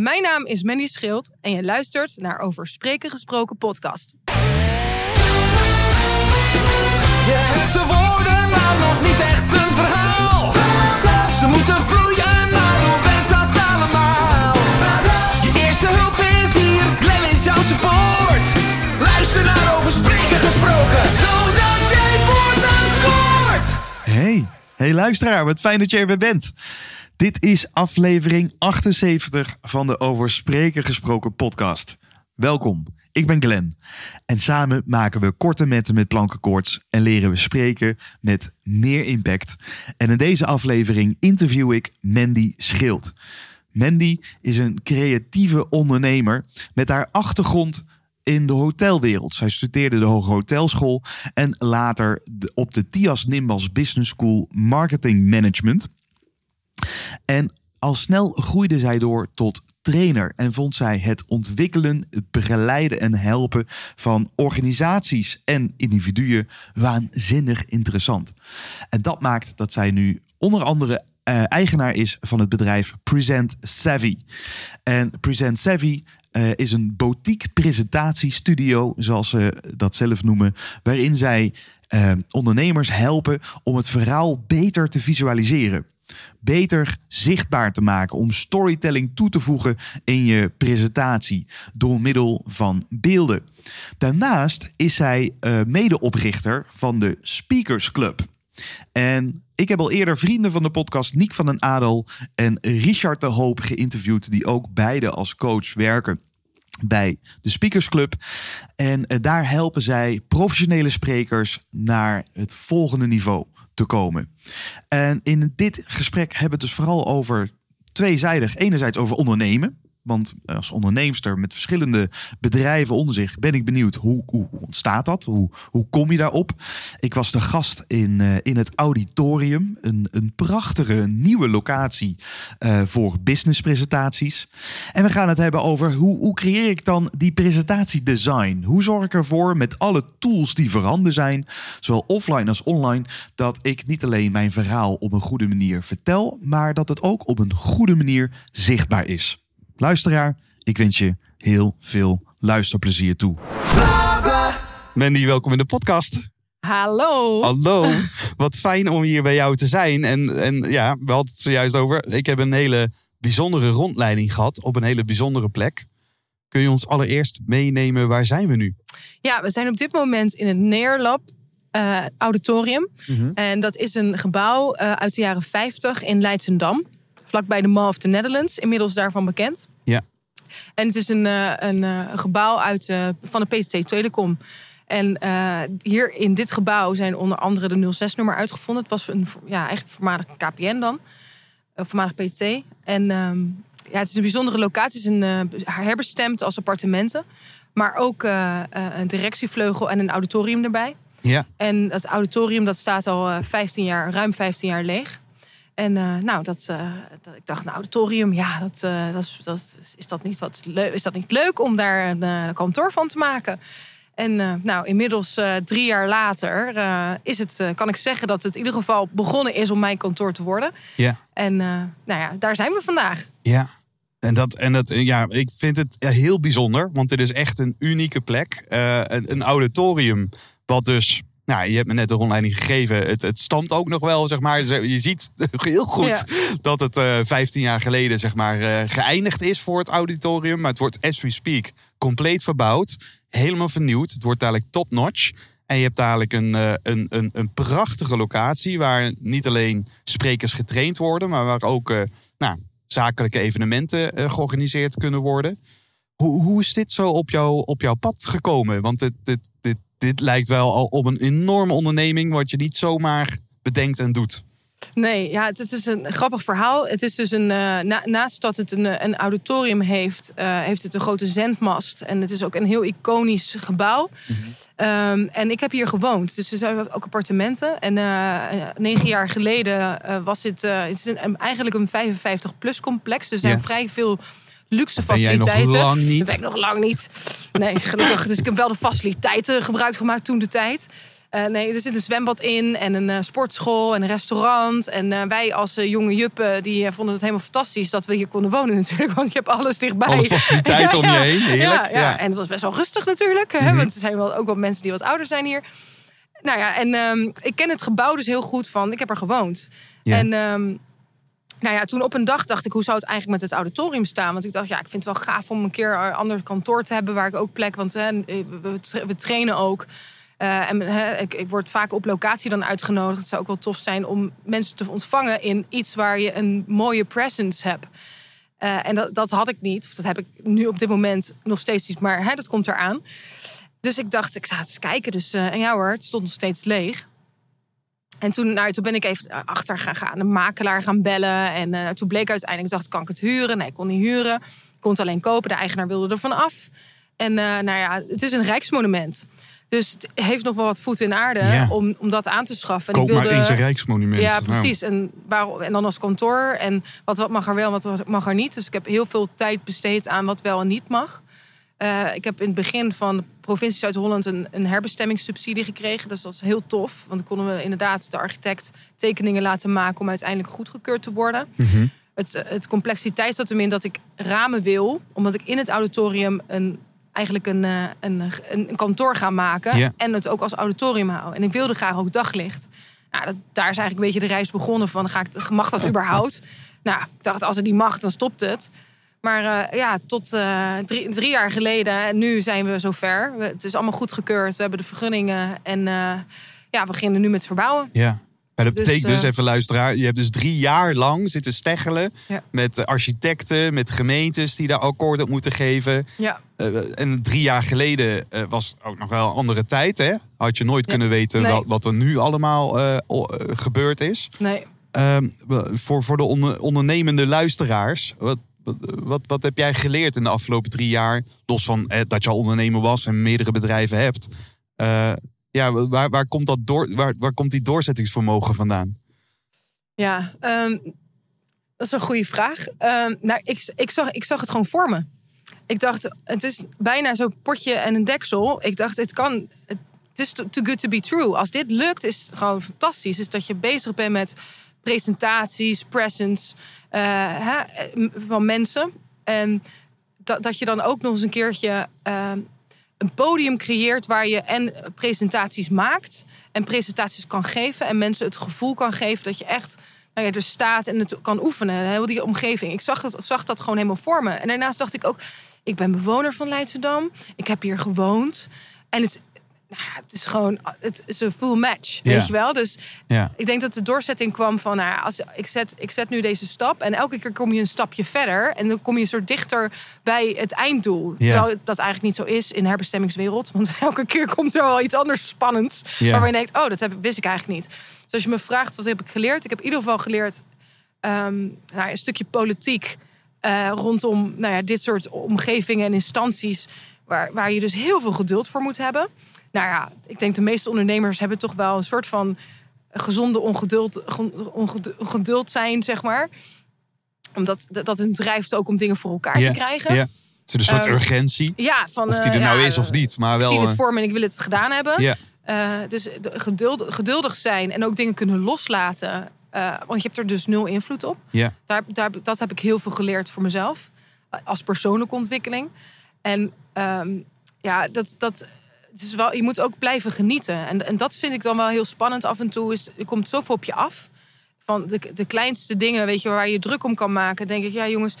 Mijn naam is Mandy Schild en je luistert naar Over Spreken Gesproken podcast. Je hebt de woorden, maar nog niet echt een verhaal. Ze moeten vloeien, maar hoe werkt dat allemaal? Je eerste hulp is hier, Glenn is jouw support. Luister naar Over Spreken Gesproken, zodat jij voortaan scoort. Hey, hey luisteraar, wat fijn dat je er weer bent. Dit is aflevering 78 van de Over Spreken Gesproken podcast. Welkom, ik ben Glenn. En samen maken we korte metten met plankenkoorts en leren we spreken met meer impact. En in deze aflevering interview ik Mandy Schild. Mandy is een creatieve ondernemer met haar achtergrond in de hotelwereld. Zij studeerde de Hoge Hotelschool en later op de TIAS Nimbas Business School Marketing Management. En al snel groeide zij door tot trainer en vond zij het ontwikkelen, het begeleiden en helpen van organisaties en individuen waanzinnig interessant. En dat maakt dat zij nu onder andere eh, eigenaar is van het bedrijf Present Savvy. En Present Savvy eh, is een boutique presentatiestudio, zoals ze dat zelf noemen, waarin zij eh, ondernemers helpen om het verhaal beter te visualiseren. Beter zichtbaar te maken, om storytelling toe te voegen in je presentatie door middel van beelden. Daarnaast is zij eh, medeoprichter van de Speakers Club. En ik heb al eerder vrienden van de podcast Niek van den Adel en Richard de Hoop geïnterviewd, die ook beide als coach werken bij de Speakers Club. En eh, daar helpen zij professionele sprekers naar het volgende niveau te komen. En in dit gesprek hebben we het dus vooral over tweezijdig. Enerzijds over ondernemen. Want als onderneemster met verschillende bedrijven onder zich ben ik benieuwd hoe, hoe ontstaat dat? Hoe, hoe kom je daarop? Ik was de gast in, eh, in het auditorium, een, een prachtige nieuwe locatie eh, voor businesspresentaties. En we gaan het hebben over hoe, hoe creëer ik dan die presentatiedesign? Hoe zorg ik ervoor met alle tools die voorhanden zijn, zowel offline als online, dat ik niet alleen mijn verhaal op een goede manier vertel, maar dat het ook op een goede manier zichtbaar is. Luisteraar, ik wens je heel veel luisterplezier toe. Mandy, welkom in de podcast. Hallo. Hallo, wat fijn om hier bij jou te zijn. En, en ja, we hadden het zojuist over. Ik heb een hele bijzondere rondleiding gehad op een hele bijzondere plek. Kun je ons allereerst meenemen, waar zijn we nu? Ja, we zijn op dit moment in het Neerlab eh, Auditorium. En dat is een gebouw eh, uit de jaren 50 in Leidsendam. Vlakbij de Mall of the Netherlands. Inmiddels daarvan bekend. Ja. En het is een, eh, een eh, gebouw uit, eh, van de PTT Telecom. En hier in dit gebouw zijn onder andere de 06-nummer uitgevonden. Het was een, ja, eigenlijk voormalig KPN dan. Een voormalig PTT. En ehm, ja, het is een bijzondere locatie. Het is een, herbestemd als appartementen. Maar ook een directievleugel en een auditorium erbij. Ja. En het auditorium dat staat al eh, 15 jaar, ruim 15 jaar leeg. En eh, nou, dat, eh, dat, ik dacht, een auditorium, ja, dat, eh, dat, is, dat, is, dat niet wat leu- is dat niet leuk om daar een eh, kantoor van te maken? En nou, inmiddels drie jaar later is het, kan ik zeggen dat het in ieder geval begonnen is om mijn kantoor te worden. Ja. En nou ja, daar zijn we vandaag. Ja. En dat, en dat, ja, ik vind het heel bijzonder, want dit is echt een unieke plek. Een, een auditorium, wat dus, nou, je hebt me net de rondleiding gegeven. Het, het stamt ook nog wel, zeg maar. Je ziet heel goed Ja. dat het eh 15 jaar geleden, zeg maar, eh, geëindigd is voor het auditorium. Maar het wordt, as we speak, compleet verbouwd. Helemaal vernieuwd. Het wordt dadelijk top-notch. En je hebt dadelijk een, eh, een, een, een prachtige locatie waar niet alleen sprekers getraind worden, maar waar ook nou, zakelijke evenementen georganiseerd kunnen worden. Hoe, hoe is dit zo op, jou, op jouw pad gekomen? Want dit, dit, dit, dit lijkt wel al op een enorme onderneming wat je niet zomaar bedenkt en doet. Nee, ja, het is dus een grappig verhaal. Het is dus een, eh, na- naast dat het een, eh, een auditorium heeft, eh, heeft het een grote zendmast. En het is ook een heel iconisch gebouw. Ehm, en ik heb hier gewoond. Dus er zijn ook appartementen. En negen jaar geleden was dit, eh, het is een, eigenlijk een 55-plus complex. Dus er zijn vrij veel luxe Ben jij nog faciliteiten. lang niet? Dat ben ik nog lang niet. Nee, gelukkig. Dus ik heb wel de faciliteiten gebruik gemaakt toen de tijd. Eh, nee, er zit een zwembad in en een eh, sportschool en een restaurant. En eh, wij als jonge juppen, die vonden het helemaal fantastisch dat we hier konden wonen natuurlijk. Want je hebt alles dichtbij. Alle faciliteiten om je heen, heerlijk. Ja, ja. Ja. en het was best wel rustig natuurlijk. Hè, Mhm. Want er zijn wel, ook wel mensen die wat ouder zijn hier. Nou ja, en ehm, ik ken het gebouw dus heel goed van. Ik heb er gewoond. Ja. En ehm, nou ja, toen op een dag dacht ik, hoe zou het eigenlijk met het auditorium staan? Want ik dacht, ja, ik vind het wel gaaf om een keer een ander kantoor te hebben waar ik ook plek. Want hè, we, we- we trainen ook. Eh, en hè, ik, ik word vaak op locatie dan uitgenodigd. Het zou ook wel tof zijn om mensen te ontvangen in iets waar je een mooie presence hebt. Eh, en dat, dat had ik niet. Of dat heb ik nu op dit moment nog steeds niet. Maar hè, dat komt eraan. Dus ik dacht, ik ga eens kijken. Dus, eh, en ja hoor, het stond nog steeds leeg. En toen, nou, toen ben ik even achter gaan gaan, een makelaar gaan bellen. En eh, toen bleek uiteindelijk, ik dacht, kan ik het huren? Nee, ik kon niet huren. Ik kon het alleen kopen. De eigenaar wilde er van af. En eh, nou ja, het is een rijksmonument. Dus het heeft nog wel wat voet in aarde Ja. om, om dat aan te schaffen. En Koop ik wilde, maar eens een rijksmonument. ja, Nou, precies. En, waarom, en dan als kantoor. En wat, wat mag er wel, wat mag er niet. Dus ik heb heel veel tijd besteed aan wat wel en niet mag. Eh, ik heb in het begin van de provincie Zuid-Holland een, een herbestemmingssubsidie gekregen. Dus dat is heel tof. Want dan konden we inderdaad de architect tekeningen laten maken om uiteindelijk goedgekeurd te worden. mhm. Het, eh, het complexiteit zat hem in dat ik ramen wil, omdat ik in het auditorium een, eigenlijk een, eh, een, een, kantoor ga maken. En het ook als auditorium hou. En ik wilde graag ook daglicht. Nou, dat, daar is eigenlijk een beetje de reis begonnen van, ga ik, mag dat überhaupt? Nou, ik dacht, als het niet mag, dan stopt het. Maar eh, ja, tot eh, drie, drie jaar geleden, en nu zijn we zover. We, het is allemaal goedgekeurd, we hebben de vergunningen. En eh, ja, we beginnen nu met verbouwen. Ja. Maar dat Dus, betekent dus, even luisteraar, je hebt dus drie jaar lang zitten steggelen Ja. met architecten, met gemeentes die daar akkoord op moeten geven. Ja, en drie jaar geleden was ook nog wel een andere tijd, hè? Had je nooit Ja. kunnen weten Nee. wat, wat er nu allemaal gebeurd is. nee. Ehm, voor, voor de onder- ondernemende luisteraars, wat, wat, wat, heb jij geleerd in de afgelopen drie jaar? Los van eh, dat je al ondernemer was en meerdere bedrijven hebt. Eh, ja, waar, waar, komt dat door, waar, waar komt die doorzettingsvermogen vandaan? Ja, ehm, dat is een goede vraag. Ehm, nou, ik, ik, zag, ik zag het gewoon voor me. Ik dacht, het is bijna zo'n potje en een deksel. Ik dacht, het kan. Het is too good to be true. Als dit lukt, is het gewoon fantastisch. Is dat je bezig bent met presentaties, presence eh, van mensen. En dat, dat je dan ook nog eens een keertje ehm, een podium creëert waar je en presentaties maakt en presentaties kan geven en mensen het gevoel kan geven dat je echt nou ja, er staat en het kan oefenen. Heel die omgeving. Ik zag, het, zag dat gewoon helemaal voor me. En daarnaast dacht ik ook, ik ben bewoner van Leidschendam. Ik heb hier gewoond. En het, nou het is gewoon, het is een full match, weet je wel. Dus ik denk dat de doorzetting kwam van, nou als, ik, zet, ik zet nu deze stap en elke keer kom je een stapje verder en dan kom je een soort dichter bij het einddoel. Terwijl dat eigenlijk niet zo is in de herbestemmingswereld, want elke keer komt er wel iets anders spannends waarvan je denkt, oh, dat heb, wist ik eigenlijk niet. Dus als je me vraagt, wat heb ik geleerd? Ik heb in ieder geval geleerd ehm, nou, een stukje politiek eh, rondom nou ja, dit soort omgevingen en instanties waar, waar je dus heel veel geduld voor moet hebben. Nou ja, ik denk de meeste ondernemers hebben toch wel een soort van gezonde ongeduld, ge- ongeduld, zijn, zeg maar. Omdat dat dat hun drijft ook om dingen voor elkaar te krijgen. Het is een soort Ehm, urgentie. Ja, van, Of die er eh, nou ja, is of niet. Maar Ik wel. zie het eh, voor me en ik wil het gedaan hebben. ja. Eh, dus geduld, geduldig zijn en ook dingen kunnen loslaten. Want je hebt er dus nul invloed op. Ja. Daar, daar, dat heb ik heel veel geleerd voor mezelf. Als persoonlijke ontwikkeling. En ehm, ja, dat, dat, het is wel, je moet ook blijven genieten. En, en dat vind ik dan wel heel spannend af en toe. Is, er komt zoveel op je af. Van de, de kleinste dingen, weet je, waar je druk om kan maken. denk ik, ja jongens,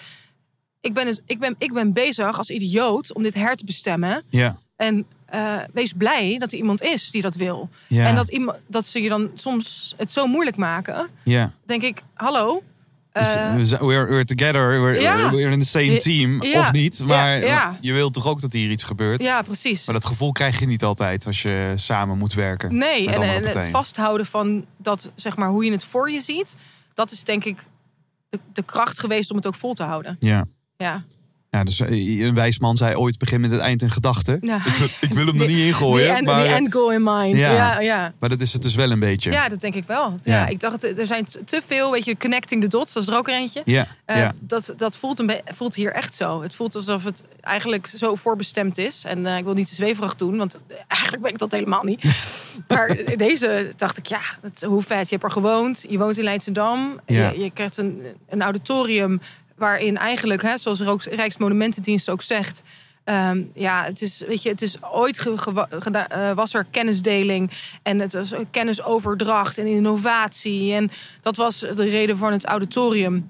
ik ben, ik, ben, ik ben bezig als idioot om dit her te bestemmen. Ja. En eh, wees blij dat er iemand is die dat wil. Ja. En dat, iemand, dat ze je dan soms het zo moeilijk maken. ja. Denk ik, hallo. Dus eh, we're, we're together, we're, Ja. we're in the same team. ja, Of niet, maar ja, je wilt toch ook dat hier iets gebeurt. ja, precies. Maar dat gevoel krijg je niet altijd als je samen moet werken. Nee, en, en het vasthouden van dat, zeg maar, hoe je het voor je ziet. Dat is denk ik de, de kracht geweest om het ook vol te houden. Ja. Ja, Ja, dus eh, een wijs man zei ooit begin met het eind in gedachten. Ja. Ik, wil- ik wil hem er niet in gooien, Die end, maar, die eh, end goal in mind. Ja. Ja, ja. maar dat is het dus wel een beetje. Ja, dat denk ik wel. Ja. Ik dacht, er zijn te veel, weet je, connecting the dots, dat is er ook er eentje. ja, Eh, dat, dat voelt, een voelt hier echt zo. Het voelt alsof het eigenlijk zo voorbestemd is. En eh, ik wil niet te zweverig doen, want eigenlijk ben ik dat helemaal niet. maar deze dacht ik, ja, het, hoe vet. Je hebt er gewoond, je woont in Leidschendam. Ja. Je, je krijgt een, een auditorium waarin eigenlijk, hè, zoals Rijksmonumentendienst ook zegt... ehm, ja, het is, weet je, het is ooit ge- eh, was er kennisdeling en het was kennisoverdracht en innovatie. En dat was de reden van het auditorium.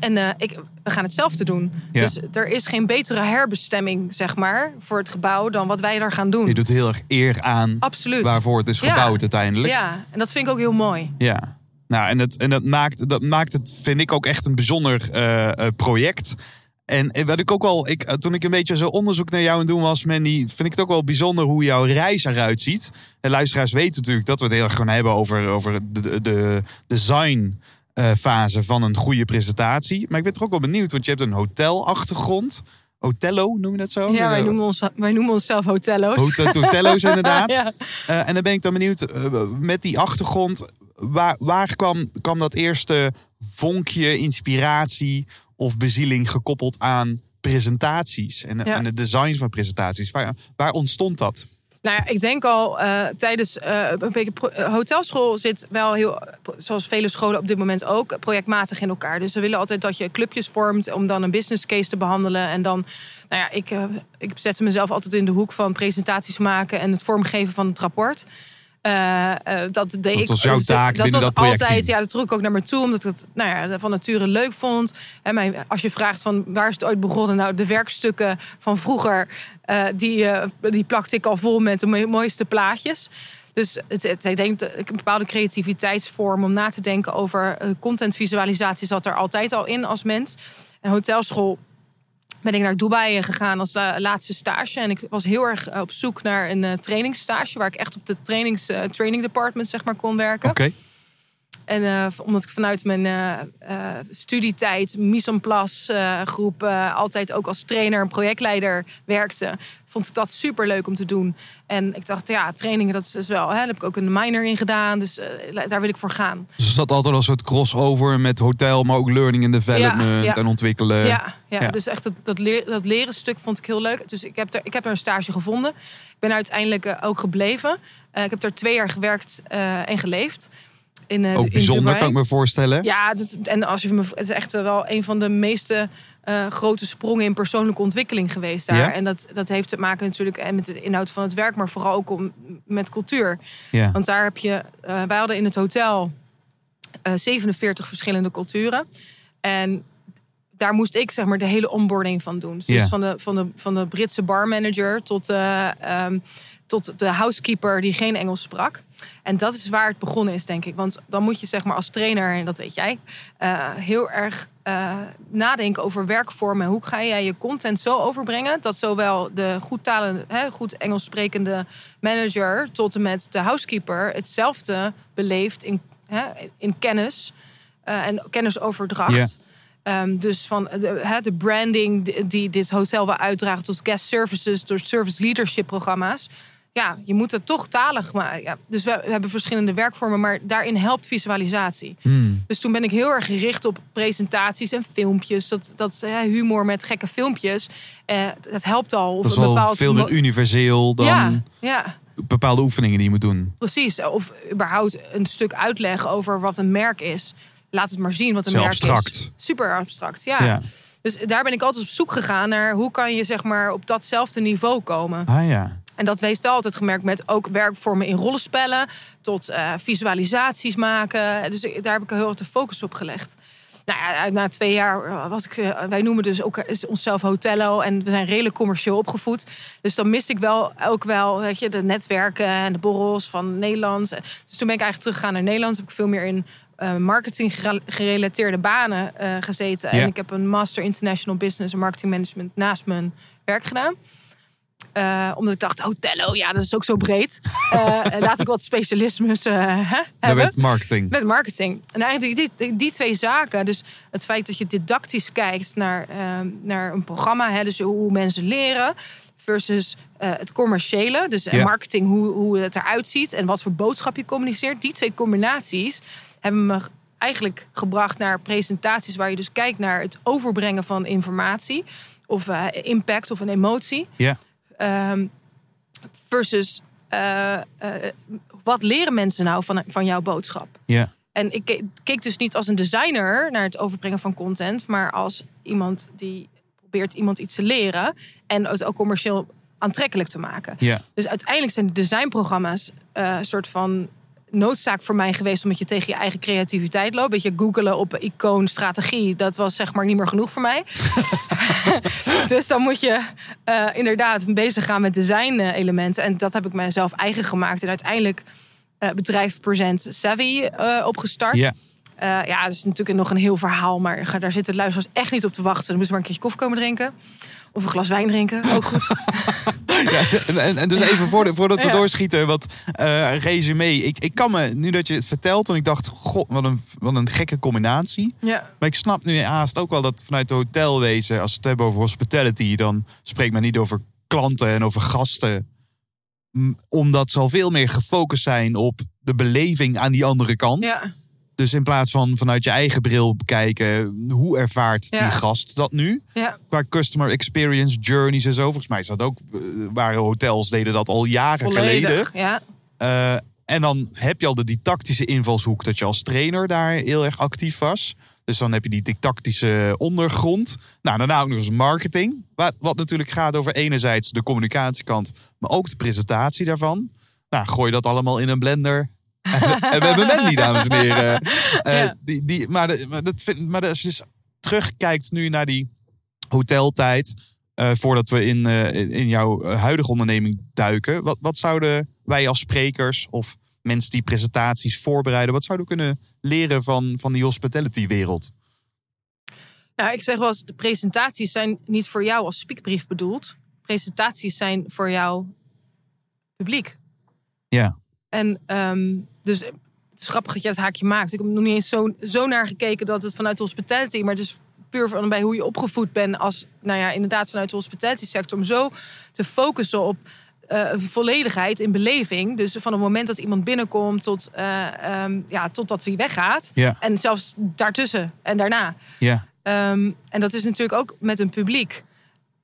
En eh, ik, we gaan hetzelfde doen. Ja. Dus er is geen betere herbestemming, zeg maar, voor het gebouw dan wat wij daar gaan doen. Je doet heel erg eer aan Absoluut. waarvoor het is Ja. gebouwd uiteindelijk. Ja, en dat vind ik ook heel mooi. Ja. Nou, en, dat, en dat, maakt, dat maakt het, vind ik, ook echt een bijzonder eh, eh, project. En, en wat ik ook wel, ik, eh, toen ik een beetje zo onderzoek naar jou aan het doen was, Mandy, vind ik het ook wel bijzonder hoe jouw reis eruit ziet. En luisteraars weten natuurlijk dat we het heel erg gaan hebben over, over de, de, de design eh, fase van een goede presentatie. Maar ik ben toch ook wel benieuwd, want je hebt een hotelachtergrond. Hotello, noem je dat zo? Ja, wij noemen, ons, wij noemen onszelf hotello's. Hotel, hotello's inderdaad. ja. En dan ben ik dan benieuwd, met die achtergrond, waar, waar kwam, kwam dat eerste vonkje inspiratie of bezieling gekoppeld aan presentaties en, Ja. en het design van presentaties? Waar, waar ontstond dat? Nou ja, ik denk al eh, tijdens eh, een beetje eh, hotelschool zit wel heel, zoals vele scholen op dit moment ook, projectmatig in elkaar. Dus ze willen altijd dat je clubjes vormt om dan een business case te behandelen. En dan, nou ja, ik, eh, ik zette mezelf altijd in de hoek van presentaties maken en het vormgeven van het rapport. Eh, eh, dat deed ik. was jouw dus taak dat was dat altijd, ja, dat trok ik ook naar me toe, omdat ik het nou ja, van nature leuk vond. En mijn, als je vraagt van waar is het ooit begonnen? Nou, de werkstukken van vroeger, eh, die, die plakte ik al vol met de mo- mooiste plaatjes. Dus het, het, ik denk dat een bepaalde creativiteitsvorm om na te denken over contentvisualisatie zat er altijd al in als mens. En hotelschool ben ik naar Dubai gegaan als la- laatste stage. En ik was heel erg eh, op zoek naar een eh, trainingsstage... waar ik echt op de trainings, eh, training department zeg maar, kon werken. Oké. En eh, omdat ik vanuit mijn eh, eh, studietijd, mise en place groep, altijd ook als trainer en projectleider werkte, vond ik dat super leuk om te doen. En ik dacht, ja, trainingen, dat is dus wel. Hè, daar heb ik ook een minor in gedaan, dus daar wil ik voor gaan. Dus er zat altijd al een soort crossover met hotel, maar ook learning and development Ja, ja. en ontwikkelen. ja, ja, ja. dus echt dat, dat, leer, dat leren stuk vond ik heel leuk. Dus ik heb er, ik heb er een stage gevonden. Ik ben uiteindelijk ook gebleven. Ik heb er twee jaar gewerkt en geleefd. In, eh, Ook bijzonder, kan ik me voorstellen. Ja, dat, en als je me, het is echt wel een van de meeste eh, grote sprongen in persoonlijke ontwikkeling geweest daar. Ja? En dat, dat heeft te maken natuurlijk en met de inhoud van het werk, maar vooral ook om, met cultuur. Ja. Want daar heb je, eh, wij hadden in het hotel eh 47 verschillende culturen. En daar moest ik zeg maar de hele onboarding van doen. Dus van, de, van, de, van de Britse barmanager tot, eh, ehm, tot de housekeeper die geen Engels sprak. En dat is waar het begonnen is, denk ik. Want dan moet je zeg maar als trainer, en dat weet jij, eh, heel erg eh, nadenken over werkvormen. Hoe ga jij je content zo overbrengen dat zowel de goed, talen, hè, goed Engels sprekende manager tot en met de housekeeper hetzelfde beleeft in, hè, in kennis eh, en kennisoverdracht. Ehm, dus van de, de branding die, die dit hotel wil uitdragen tot guest services, door service leadership programma's. Ja, je moet het toch talig maken. Ja, dus we, we hebben verschillende werkvormen, maar daarin helpt visualisatie. Hmm. Dus toen ben ik heel erg gericht op presentaties en filmpjes. Dat, dat humor met gekke filmpjes. Eh, dat helpt al. Of Dat is een wel bepaald veel meer universeel dan Ja, ja, bepaalde oefeningen die je moet doen. precies. Of überhaupt een stuk uitleg over wat een merk is. Laat het maar zien wat een merk abstract. is. Super abstract, ja. Ja. Dus daar ben ik altijd op zoek gegaan naar hoe kan je zeg maar op datzelfde niveau komen. Ah ja. En dat heeft wel altijd gemerkt met ook werkvormen in rollenspellen tot eh, visualisaties maken. Dus daar heb ik heel erg de focus op gelegd. Nou ja, na twee jaar was ik, eh, wij noemen dus ook eh, onszelf Hotello en we zijn redelijk commercieel opgevoed. Dus dan miste ik wel ook wel, weet je, de netwerken en de borrels van Nederlands. Dus toen ben ik eigenlijk teruggegaan naar Nederland. Heb ik veel meer in eh, marketing gerelateerde banen eh, gezeten. Ja. En ik heb een Master International Business en Marketing Management naast mijn werk gedaan. Eh, omdat ik dacht, hotello, ja, dat is ook zo breed. Eh, laat ik wat specialismes hè, Dat hebben. werd marketing. Met marketing. En eigenlijk die, die, die twee zaken, dus het feit dat je didactisch kijkt naar, ehm, naar een programma, hè, dus hoe mensen leren, versus het commerciële, dus Ja. marketing, hoe, hoe het eruit ziet en wat voor boodschap je communiceert. Die twee combinaties hebben me eigenlijk gebracht naar presentaties waar je dus kijkt naar het overbrengen van informatie of impact of een emotie. Ja. Ehm, versus eh, eh, wat leren mensen nou van, van jouw boodschap? Ja. En ik ke- keek dus niet als een designer naar het overbrengen van content, maar als iemand die probeert iemand iets te leren en het ook commercieel aantrekkelijk te maken. Ja. Dus uiteindelijk zijn de designprogramma's eh, een soort van noodzaak voor mij geweest omdat je tegen je eigen creativiteit loopt. Beetje googelen op icoon strategie, dat was zeg maar niet meer genoeg voor mij. dus dan moet je eh, inderdaad bezig gaan met design eh, elementen en dat heb ik mijzelf eigen gemaakt en uiteindelijk eh, bedrijf Present Savvy opgestart. Ja. Eh, ja, dat is natuurlijk nog een heel verhaal, maar daar zitten luisteraars echt niet op te wachten. Dan moeten ze maar een keertje koffie komen drinken. Of een glas wijn drinken, ook goed. Ja, en, en, dus even voor de, voordat we Ja. doorschieten, wat eh resume. Ik, ik kan me, nu dat je het vertelt, en ik dacht, god, wat een, wat een gekke combinatie. ja, Maar ik snap nu haast ook wel dat vanuit de hotelwezen, als we het hebben over hospitality, dan spreekt men niet over klanten en over gasten. Omdat ze al veel meer gefocust zijn op de beleving aan die andere kant. ja, Dus in plaats van vanuit je eigen bril bekijken, hoe ervaart Ja. die gast dat nu? ja, Qua customer experience journeys en zo. Volgens mij is dat ook, eh, waren hotels deden dat al jaren geleden. volledig. Ja, Eh, en dan heb je al de didactische invalshoek dat je als trainer daar heel erg actief was. Dus dan heb je die didactische ondergrond. Nou, daarna ook nog eens marketing. Wat, wat natuurlijk gaat over enerzijds de communicatiekant, maar ook de presentatie daarvan. Nou, gooi dat allemaal in een blender. En we, en we hebben Mandy, dames en heren. Ja. die, die, maar, de, maar, dat vind, maar als je dus terugkijkt nu naar die hoteltijd. eh, voordat we in, eh, in jouw huidige onderneming duiken. Wat, wat zouden wij als sprekers of mensen die presentaties voorbereiden. Wat zouden we kunnen leren van, van die hospitality wereld? nou, ik zeg wel eens, de presentaties zijn niet voor jou als speakbrief bedoeld. Presentaties zijn voor jouw publiek. Ja. En ehm, dus het is grappig dat je het haakje maakt. Ik heb er nog niet eens zo, zo naar gekeken dat het vanuit de hospitality, maar het is puur van bij hoe je opgevoed bent als, nou ja, inderdaad vanuit de hospitality sector, om zo te focussen op eh, volledigheid in beleving. Dus van het moment dat iemand binnenkomt tot, eh, ehm, ja, totdat hij weggaat. En zelfs daartussen en daarna. Ja. Ehm, en dat is natuurlijk ook met een publiek.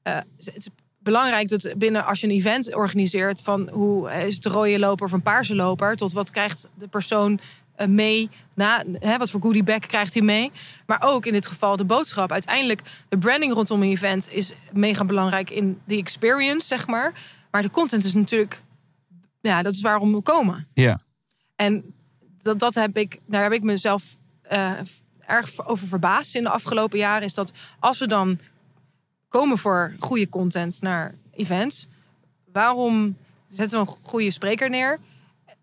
Eh, het belangrijk dat binnen als je een event organiseert van hoe is het rode loper of een paarse loper, tot wat krijgt de persoon eh, mee, na, hè, wat voor goodie bag krijgt hij mee. Maar ook in dit geval de boodschap. Uiteindelijk de branding rondom een event is mega belangrijk in de experience, zeg maar. Maar de content is natuurlijk, ja, dat is waarom we komen. Ja. En dat, dat heb ik, daar heb ik mezelf eh, erg over verbaasd in de afgelopen jaren. Is dat als we dan komen voor goede content naar events, waarom zetten we een goede spreker neer?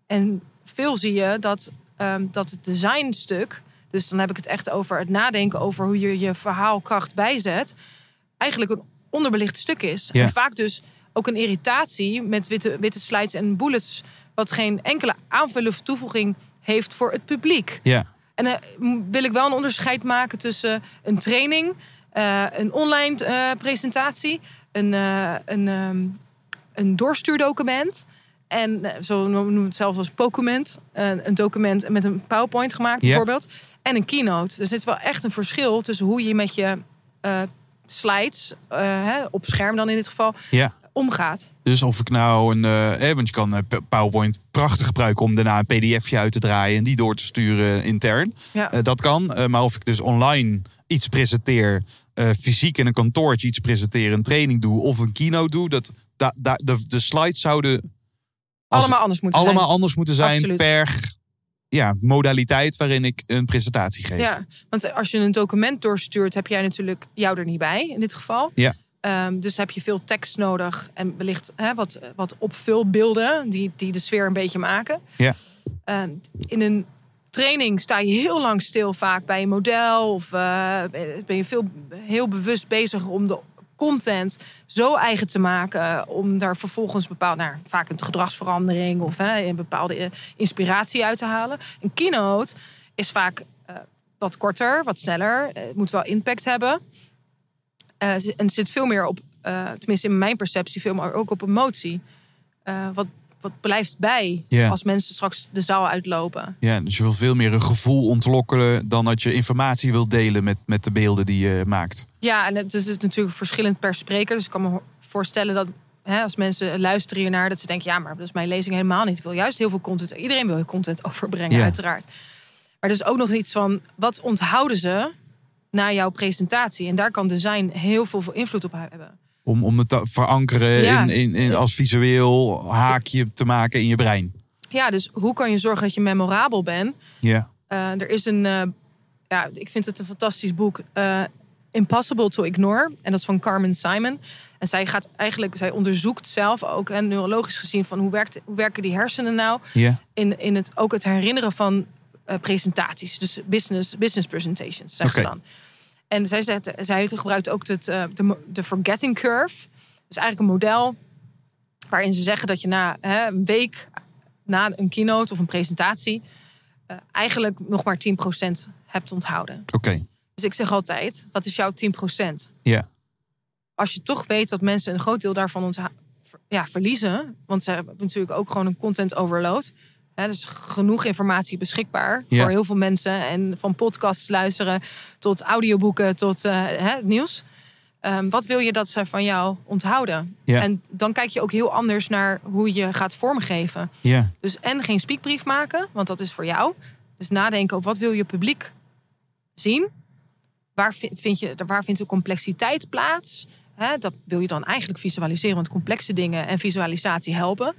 En veel zie je dat, ehm, dat het designstuk, dus dan heb ik het echt over het nadenken over hoe je je verhaalkracht bijzet, eigenlijk een onderbelicht stuk is. Ja. En vaak dus ook een irritatie met witte, witte slides en bullets, wat geen enkele aanvulling of toevoeging heeft voor het publiek. Ja. En m- wil ik wel een onderscheid maken tussen een training, eh, een online eh, presentatie, een, eh, een, ehm, een doorstuurdocument. En zo noemen we het zelfs als document. een document met een PowerPoint gemaakt, bijvoorbeeld. En een keynote. Er zit wel echt een verschil tussen hoe je met je slides, hè, op scherm dan in dit geval, omgaat. Dus of ik nou een. eh, eh, want je kan PowerPoint prachtig gebruiken om daarna een PDFje uit te draaien en die door te sturen intern. Ja. Dat kan. Maar of ik dus online iets presenteer, eh, fysiek in een kantoortje iets presenteer, een training doe of een keynote doe, dat, da, da- de, de slides zouden allemaal anders moeten allemaal zijn. anders moeten zijn Absoluut. per ja, modaliteit waarin ik een presentatie geef. Ja, want als je een document doorstuurt, heb jij natuurlijk jou er niet bij in dit geval. Ja. Ehm, dus heb je veel tekst nodig en wellicht hè, wat, wat opvulbeelden die, die de sfeer een beetje maken. Ja. Ehm, in een training sta je heel lang stil vaak bij een model of eh, ben je veel, heel bewust bezig om de content zo eigen te maken om daar vervolgens bepaald, nou, vaak een gedragsverandering of hè, een bepaalde eh, inspiratie uit te halen. Een keynote is vaak eh, wat korter, wat sneller. Het moet wel impact hebben. En zit veel meer op, tenminste in mijn perceptie, veel meer ook op emotie. Wat, wat blijft bij als mensen straks de zaal uitlopen. Ja, dus je wil veel meer een gevoel ontlokkelen dan dat je informatie wilt delen met, met de beelden die je maakt. Ja, en het is natuurlijk verschillend per spreker. Dus ik kan me voorstellen dat hè, als mensen luisteren hiernaar, dat ze denken: ja, maar dat is mijn lezing helemaal niet. Ik wil juist heel veel content. Iedereen wil content overbrengen, uiteraard. Maar er is ook nog iets van: wat onthouden ze na jouw presentatie? En daar kan design heel veel invloed op hebben. Om, om het te verankeren Ja. in, in, in, als visueel haakje te maken in je brein. Ja, dus hoe kan je zorgen dat je memorabel bent? Ja. Eh, er is een, eh, ja, ik vind het een fantastisch boek, eh, Impossible to Ignore. En dat is van Carmen Simon. En zij gaat eigenlijk, zij onderzoekt zelf ook, en neurologisch gezien, van hoe, werkt, hoe werken die hersenen nou Ja. in, in het, ook het herinneren van presentaties. Dus business, business presentations, zegt ze dan. En zij, zegt, zij gebruikt ook het, eh, de, de forgetting curve. Dus eigenlijk een model waarin ze zeggen dat je na hè, een week na een keynote of een presentatie eh, eigenlijk nog maar 10% hebt onthouden. Oké. Dus ik zeg altijd, wat is jouw 10%? Ja. Als je toch weet dat mensen een groot deel daarvan ja, verliezen, want ze hebben natuurlijk ook gewoon een content overload. Hè, dus genoeg informatie beschikbaar Ja. voor heel veel mensen. En van podcasts luisteren tot audioboeken tot eh, hè, het nieuws. Ehm, wat wil je dat ze van jou onthouden? Ja. En dan kijk je ook heel anders naar hoe je gaat vormgeven. Ja. Dus en geen speakbrief maken, want dat is voor jou. Dus nadenken over wat wil je publiek zien? Waar vi- vind je, waar vindt de complexiteit plaats? Dat wil je dan eigenlijk visualiseren, want complexe dingen en visualisatie helpen.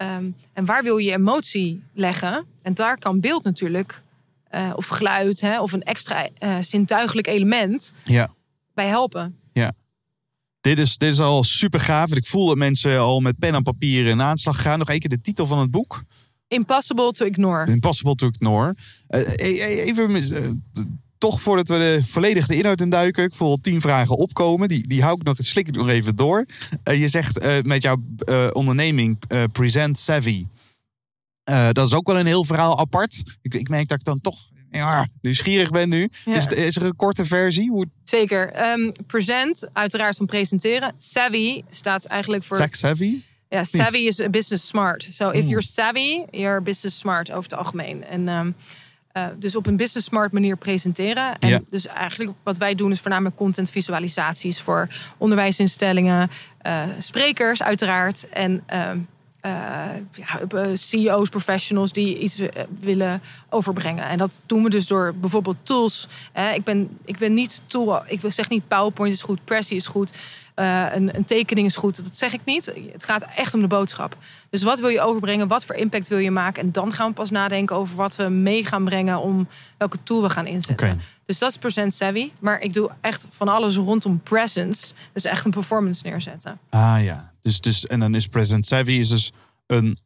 Ehm, en waar wil je emotie leggen? En daar kan beeld natuurlijk, eh, of geluid, hè, of een extra eh, zintuigelijk element Ja. bij helpen. Dit is, dit is al super gaaf. Ik voel dat mensen al met pen en papier in aanslag gaan. Nog één keer de titel van het boek. Impossible to ignore. Impossible to ignore. Eh, eh, eh, even, toch voordat we de, volledig de inhoud induiken. Ik voel tien vragen opkomen. Die, die hou ik nog, slik ik nog even door. Eh, je zegt eh, met jouw eh, onderneming eh, Present Savvy. Eh, dat is ook wel een heel verhaal apart. Ik, ik merk dat ik dan toch ja, nieuwsgierig ben nu. Ja. Is, is er een korte versie? Hoe Zeker. Ehm, present, uiteraard van presenteren. Savvy staat eigenlijk voor... tech savvy? Ja, savvy is business smart. So if you're savvy, you're business smart over het algemeen. En ehm, eh, dus op een business smart manier presenteren. En Ja. dus eigenlijk wat wij doen is voornamelijk content visualisaties voor onderwijsinstellingen, eh, sprekers uiteraard en ehm, eh, ja, CEO's, professionals die iets willen overbrengen. En dat doen we dus door bijvoorbeeld tools. Hè. ik, ben, ik ben niet tool, ik wil zeg niet PowerPoint is goed, Prezi is goed, eh, een, een tekening is goed. Dat zeg ik niet. Het gaat echt om de boodschap. Dus wat wil je overbrengen? Wat voor impact wil je maken? En dan gaan we pas nadenken over wat we mee gaan brengen om welke tool we gaan inzetten. Dus dat is present savvy. Maar ik doe echt van alles rondom presence. Dus echt een performance neerzetten. Ah ja, dus, dus en dan is Present Savvy is dus een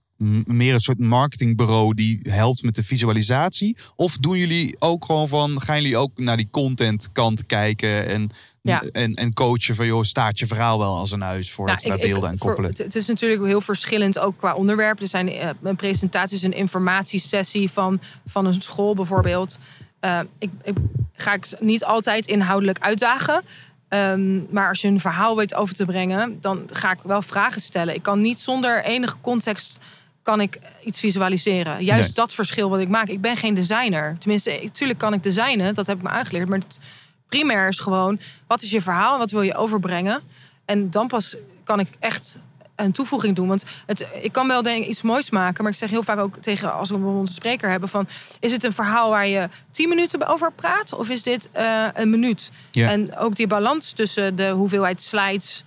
meer een soort marketingbureau die helpt met de visualisatie. Of doen jullie ook gewoon van, gaan jullie ook naar die content kant kijken en, Ja. en, en coachen van joh, staat je verhaal wel als een huis voor het Nou, ik- beelden en koppelen? het, het is natuurlijk heel verschillend ook qua onderwerp. Er zijn eh, een presentatie, is een informatiesessie van, van een school bijvoorbeeld. Eh, ik, ik ga ik niet altijd inhoudelijk uitdagen. Ehm, maar als je een verhaal weet over te brengen, dan ga ik wel vragen stellen. Ik kan niet zonder enige context kan ik iets visualiseren. Juist Nee. dat verschil wat ik maak. Ik ben geen designer. Tenminste, natuurlijk kan ik designen. Dat heb ik me aangeleerd. Maar het primair is gewoon, wat is je verhaal? Wat wil je overbrengen? En dan pas kan ik echt een toevoeging doen. Want het, ik kan wel denk, ik, iets moois maken. Maar ik zeg heel vaak ook tegen, als we onze spreker hebben... van, is het een verhaal waar je tien minuten over praat? Of is dit eh, een minuut? En ook die balans tussen de hoeveelheid slides...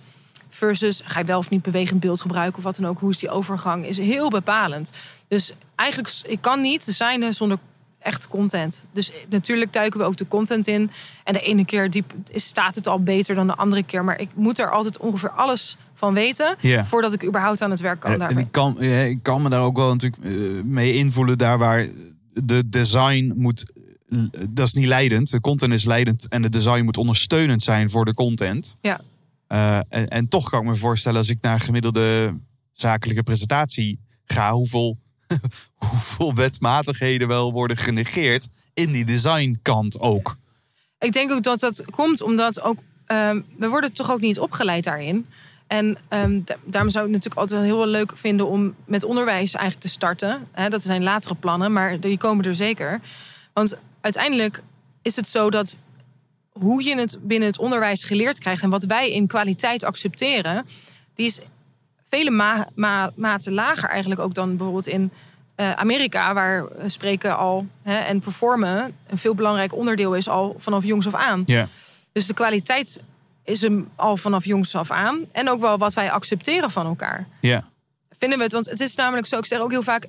versus ga je wel of niet bewegend beeld gebruiken... of wat dan ook, hoe is die overgang, is heel bepalend. Dus eigenlijk, ik kan niet designen zonder echt content. Dus natuurlijk duiken we ook de content in. En de ene keer diep, staat het al beter dan de andere keer. Maar ik moet er altijd ongeveer alles van weten... Ja. voordat ik überhaupt aan het werk kan En, en daarmee. ik, kan, ja, ik kan me daar ook wel natuurlijk eh, mee invoelen daar waar de design moet... Dat is niet leidend. De content is leidend en de design moet ondersteunend zijn voor de content. Ja. Eh, en, en toch kan ik me voorstellen, als ik naar gemiddelde zakelijke presentatie ga, hoeveel, hoeveel wetmatigheden wel worden genegeerd in die designkant ook. Ik denk ook dat dat komt omdat ook ehm, we worden toch ook niet opgeleid daarin. En da- daarom zou ik het natuurlijk altijd wel heel leuk vinden om met onderwijs eigenlijk te starten. Dat zijn latere plannen, maar die komen er zeker. Want uiteindelijk is het zo dat hoe je het binnen het onderwijs geleerd krijgt en wat wij in kwaliteit accepteren, die is vele ma- ma- maten lager eigenlijk ook dan bijvoorbeeld in eh, Amerika, waar spreken al hè, en performen een veel belangrijk onderdeel is al vanaf jongs af aan. Ja. Dus de kwaliteit is hem al vanaf jongs af aan. En ook wel wat wij accepteren van elkaar. Ja. Vinden we het? Want het is namelijk zo, ik zeg ook heel vaak...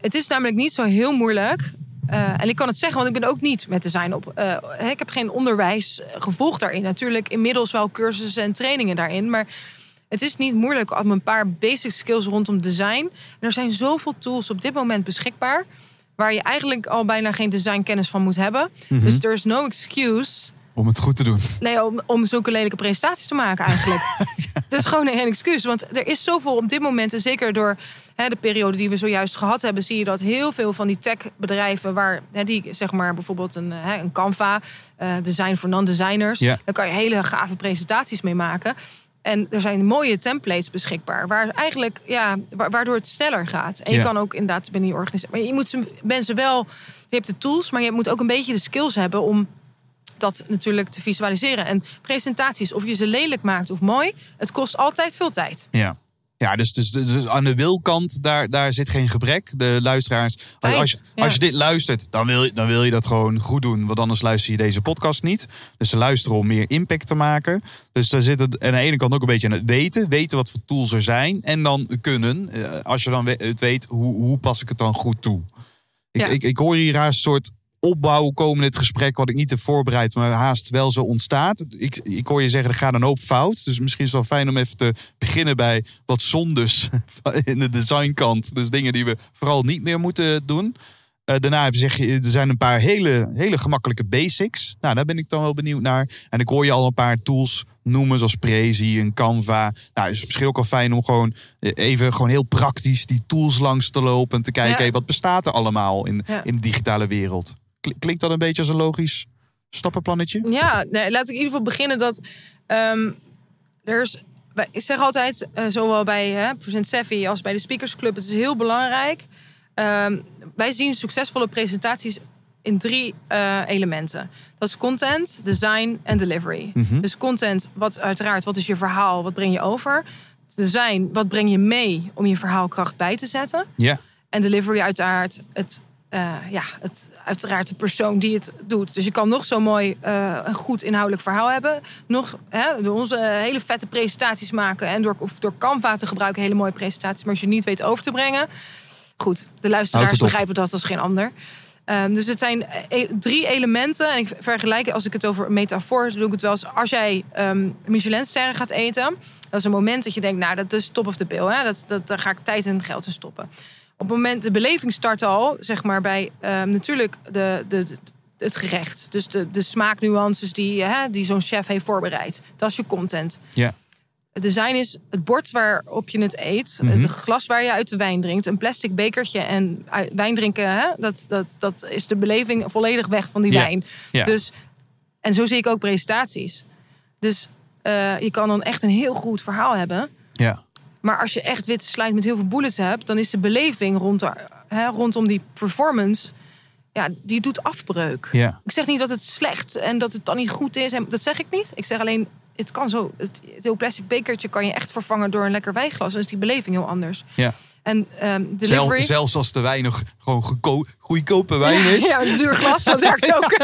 Het is namelijk niet zo heel moeilijk. eh, en ik kan het zeggen, want ik ben ook niet met design op. eh, ik heb geen onderwijs gevolgd daarin. Natuurlijk inmiddels wel cursussen en trainingen daarin. Maar het is niet moeilijk om een paar basic skills rondom design. En er zijn zoveel tools op dit moment beschikbaar. Waar je eigenlijk al bijna geen designkennis van moet hebben. Dus er is no excuse Om het goed te doen. Nee, om, om zulke lelijke presentaties te maken eigenlijk. Dat is gewoon geen excuus. Want er is zoveel op dit moment, en zeker door hè, de periode die we zojuist gehad hebben, zie je dat heel veel van die techbedrijven, waar hè, die zeg maar bijvoorbeeld een, hè, een Canva, eh, design voor non-designers, Ja. daar kan je hele gave presentaties mee maken. En er zijn mooie templates beschikbaar, waar eigenlijk, ja, wa- waardoor het sneller gaat. En je Ja. kan ook inderdaad binnen je organisatie. Maar je moet ze, mensen wel, je hebt de tools, maar je moet ook een beetje de skills hebben om dat natuurlijk te visualiseren. En presentaties, of je ze lelijk maakt of mooi, het kost altijd veel tijd. Ja. Ja, dus, dus, dus dus aan de wilkant, daar, daar zit geen gebrek. De luisteraars, Tijd, als, je, ja. als je dit luistert, dan wil, je, dan wil je dat gewoon goed doen. Want anders luister je deze podcast niet. Dus ze luisteren om meer impact te maken. Dus daar zit het aan de ene kant ook een beetje aan het weten. Weten wat voor tools er zijn. En dan kunnen, eh, als je dan het weet, hoe, hoe pas ik het dan goed toe? Ik, Ja. ik, ik hoor hier een soort opbouw komen in dit gesprek, wat ik niet heb voorbereid, maar haast wel zo ontstaat. Ik, ik hoor je zeggen, er gaat een hoop fout. Dus misschien is het wel fijn om even te beginnen bij wat zondes in de designkant. Dus dingen die we vooral niet meer moeten doen. Eh, daarna heb je- zeg je, er zijn een paar hele, hele gemakkelijke basics. Nou, daar ben ik dan wel benieuwd naar. En ik hoor je al een paar tools noemen, zoals Prezi en Canva. Nou, het is misschien ook wel fijn om gewoon eh, even gewoon heel praktisch die tools langs te lopen en te kijken, Ja. hey, wat bestaat er allemaal in, Ja. in de digitale wereld. Kl- Klinkt dat een beetje als een logisch stappenplannetje? Ja, nee, laat ik in ieder geval beginnen dat ehm, er is. Ik zeg altijd, eh, zowel bij hè, Present als bij de Speakers Club, het is heel belangrijk. Ehm, wij zien succesvolle presentaties in drie eh, elementen. Dat is content, design en delivery. Mhm. Dus content, wat uiteraard, wat is je verhaal, wat breng je over? Design, wat breng je mee om je verhaalkracht bij te zetten? Ja, En delivery uiteraard het, eh, ja, het, uiteraard de persoon die het doet. Dus je kan nog zo mooi eh, een goed inhoudelijk verhaal hebben. Nog hè, door onze hele vette presentaties maken. En door, of door Canva te gebruiken hele mooie presentaties. Maar als je niet weet over te brengen. Goed, de luisteraars begrijpen dat als geen ander. Ehm, dus het zijn e- drie elementen. En ik vergelijk, als ik het over metafoor doe ik het wel eens. Als jij ehm Michelinsterren gaat eten. Dat is een moment dat je denkt, nou, dat is top of the bill. Hè? Dat, dat, daar ga ik tijd en geld in stoppen. Op het moment, de beleving start al, zeg maar, bij ehm, natuurlijk de, de, het gerecht. Dus de, de smaaknuances die, hè, die zo'n chef heeft voorbereid. Dat is je content. ja, Het design is het bord waarop je het eet. Mhm. Het glas waar je uit de wijn drinkt. Een plastic bekertje en wijn drinken. Hè? Dat, dat, dat is de beleving volledig weg van die Ja. wijn. ja. Dus, en zo zie ik ook presentaties. Dus eh, je kan dan echt een heel goed verhaal hebben. ja. Maar als je echt witte slide met heel veel bullets hebt, dan is de beleving rond hè, rondom die performance, ja, die doet afbreuk. ja. Ik zeg niet dat het slecht en dat het dan niet goed is. En dat zeg ik niet. Ik zeg alleen, het kan zo. Het, plastic bekertje kan je echt vervangen door een lekker wijnglas. Dan is die beleving heel anders. Ja. En ehm delivery. zelfs als de wijn nog gewoon geko- goedkope wijn is. Ja, een duur glas, dat werkt ook.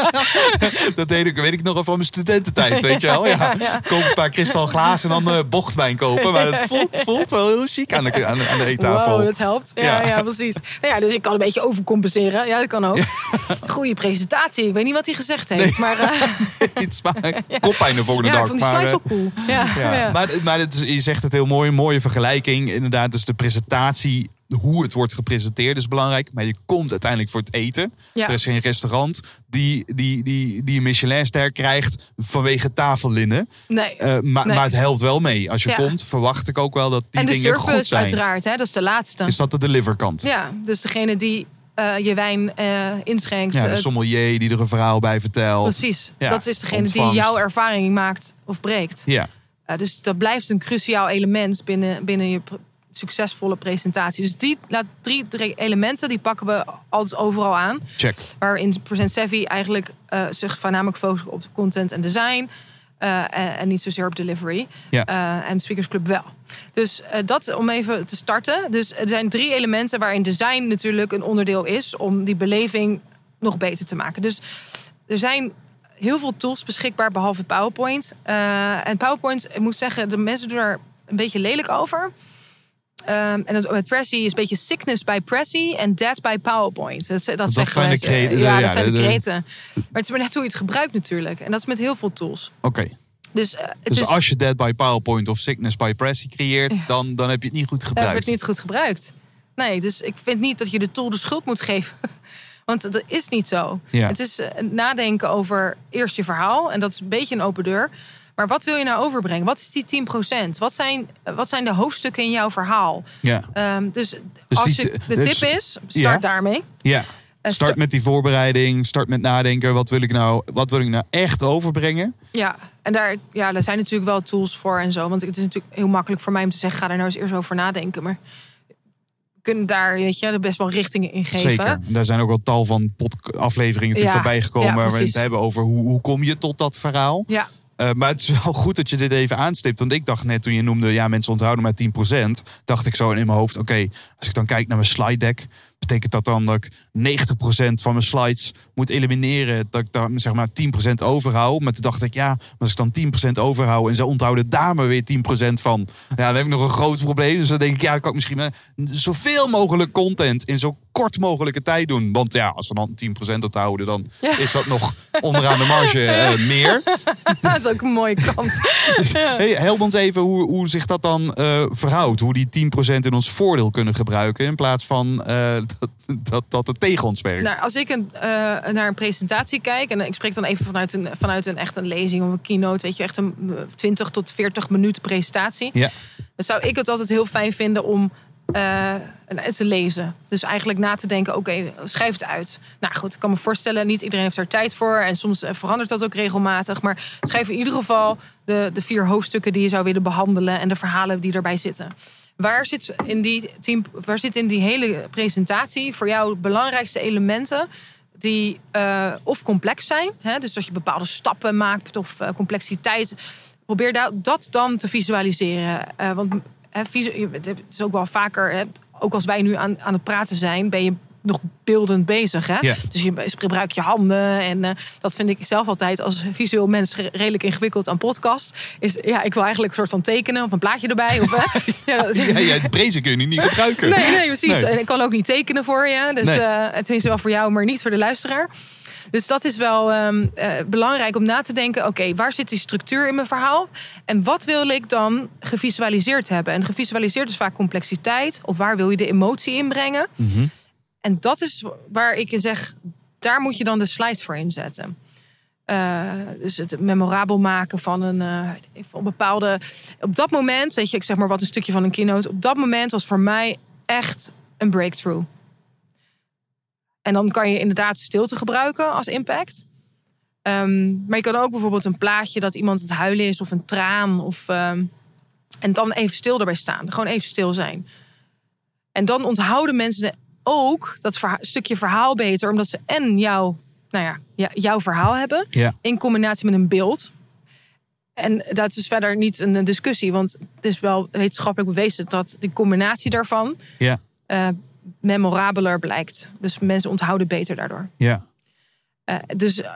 Dat deed ik, weet ik nog van mijn studententijd, weet je wel. Ja. Koop een paar kristalglaas en dan eh, bochtwijn kopen. Maar het voelt, voelt wel heel chic aan de, aan de, aan de eettafel. Wow, dat helpt. Ja, Ja. precies. Nou ja, dus ik kan een beetje overcompenseren. Ja, dat kan ook. Goede presentatie. Ik weet niet wat hij gezegd heeft. Maar eh, Iets maar koppijn de volgende ja, ik dag. vond die maar, eh, wel cool. Ja. Maar, maar het is, je zegt het heel mooi, een mooie vergelijking. Inderdaad, dus de presentatie hoe het wordt gepresenteerd is belangrijk. Maar je komt uiteindelijk voor het eten. Ja. Er is geen restaurant die, die, die, die een Michelinster krijgt vanwege tafellinnen. Nee. Eh, maar, Nee. maar het helpt wel mee. Als je Ja. komt, verwacht ik ook wel dat die en de dingen goed service zijn. uiteraard, hè, dat is de laatste. Is dat de deliverkant? Ja, dus degene die eh, je wijn eh, inschenkt. Ja, de sommelier die er een verhaal bij vertelt. precies. Ja, dat is degene ontvangst. die jouw ervaring maakt of breekt. Ja, dus dat blijft een cruciaal element binnen, binnen je succesvolle presentatie. Dus die laat drie, drie elementen die pakken we altijd overal aan. check. Waarin Present Savvy eigenlijk eh, zich voornamelijk focust op content en design. eh, en, en niet zozeer op delivery. Ja. Eh, en Speakers Club wel. Dus dat om even te starten. Dus er zijn drie elementen waarin design natuurlijk een onderdeel is om die beleving nog beter te maken. Dus er zijn heel veel tools beschikbaar behalve PowerPoint. En PowerPoint, ik moet zeggen, de mensen doen er een beetje lelijk over. Ehm, en het, met Prezi is een beetje sickness bij Prezi en death bij PowerPoint. Dat, dat, zeggen zijn de kreten, Ja, ja, dat zijn de, kreten. Maar het is maar net hoe je het gebruikt natuurlijk. En dat is met heel veel tools. Oké. Dus, eh, Dus is, als je Dead by PowerPoint of Sickness by Pressy creëert, Ja. dan, dan heb je het niet goed we gebruikt. het niet goed gebruikt. Nee, dus ik vind niet dat je de tool de schuld moet geven. Want dat is niet zo. Ja. Het is eh, nadenken over eerst je verhaal. En dat is een beetje een open deur. Maar wat wil je nou overbrengen? Wat is die 10%? Wat zijn, wat zijn de hoofdstukken in jouw verhaal? Ja. Ehm, dus, Dus als je, de dus- tip is, start Ja. daarmee. ja. En Start sta- met die voorbereiding, start met nadenken. Wat wil ik nou, wat wil ik nou echt overbrengen? Ja, en daar, ja, daar zijn natuurlijk wel tools voor en zo. Want het is natuurlijk heel makkelijk voor mij om te zeggen... ga daar nou eens eerst over nadenken. Maar we kunnen daar weet je, er best wel richtingen in geven. Zeker. Daar zijn ook wel tal van afleveringen Ja, voorbij gekomen. ja, waar we het hebben over hoe, hoe kom je tot dat verhaal. Ja, Eh, maar het is wel goed dat je dit even aanstipt. Want ik dacht net toen je noemde, ja, mensen onthouden maar 10%. Dacht ik zo in mijn hoofd, oké, als ik dan kijk naar mijn slide deck. Betekent dat dan dat ik 90% van mijn slides moet elimineren. Dat ik daar zeg maar 10% overhoud. Maar toen dacht ik, ja, maar als ik dan 10% overhoud. En ze onthouden daar maar weer 10% van. Ja, dan heb ik nog een groot probleem. Dus dan denk ik, ja, dan kan ik misschien maar zoveel mogelijk content in zo kort mogelijke tijd doen. Want ja, als ze dan 10% onthouden, dan Ja. is dat nog onderaan de marge eh, meer. dat is ook een mooie kant. Ja. Hey, help ons even hoe, hoe zich dat dan eh, verhoudt. Hoe die 10% in ons voordeel kunnen gebruiken. In plaats van eh, dat, dat, dat het tegen ons werkt. Nou, als ik een, eh, naar een presentatie kijk, en ik spreek dan even vanuit een, vanuit een echt een lezing of een keynote, weet je, echt een eh, 20 tot 40 minuten presentatie. Ja. Dan zou ik het altijd heel fijn vinden om eh, te lezen. Dus eigenlijk na te denken, oké, schrijf het uit. Nou goed, ik kan me voorstellen, niet iedereen heeft daar tijd voor. En soms eh, verandert dat ook regelmatig. Maar schrijf in ieder geval de, de vier hoofdstukken die je zou willen behandelen en de verhalen die erbij zitten. Waar zit in die, team, waar zit in die hele presentatie voor jou de belangrijkste elementen die eh, of complex zijn, hè, dus dat je bepaalde stappen maakt of eh, complexiteit, probeer da- dat dan te visualiseren. Eh, want hè, het is ook wel vaker, hè, ook als wij nu aan, aan het praten zijn, ben je nog beeldend bezig. Hè? Dus je gebruikt je handen. En eh, dat vind ik zelf altijd als visueel mens re- redelijk ingewikkeld aan podcast. Is, ja, ik wil eigenlijk een soort van tekenen of een plaatje erbij. Of, hè? ja, dat- Ja, prezen kun je niet gebruiken. Nee, nee, precies. Nee. En ik kan ook niet tekenen voor je. Dus Nee. eh het is wel voor jou, maar niet voor de luisteraar. Dus dat is wel ehm, eh, belangrijk om na te denken. Oké, waar zit die structuur in mijn verhaal? En wat wil ik dan gevisualiseerd hebben? En gevisualiseerd is vaak complexiteit. Of waar wil je de emotie inbrengen? Mhm. En dat is waar ik in zeg, daar moet je dan de slides voor inzetten. Eh, dus het memorabel maken van een, een bepaalde. Op dat moment, weet je, ik zeg maar wat een stukje van een keynote. Op dat moment was voor mij echt een breakthrough. En dan kan je inderdaad stilte gebruiken als impact. Ehm, maar je kan ook bijvoorbeeld een plaatje dat iemand het huilen is of een traan. Of, ehm, en dan even stil erbij staan. Gewoon even stil zijn. En dan onthouden mensen ook dat verha- stukje verhaal beter. Omdat ze en jouw, nou ja, jouw verhaal hebben. Ja. In combinatie met een beeld. En dat is verder niet een discussie. Want het is wel wetenschappelijk bewezen dat die combinatie daarvan Ja. eh, memorabeler blijkt. Dus mensen onthouden beter daardoor. Ja. Eh, dus eh,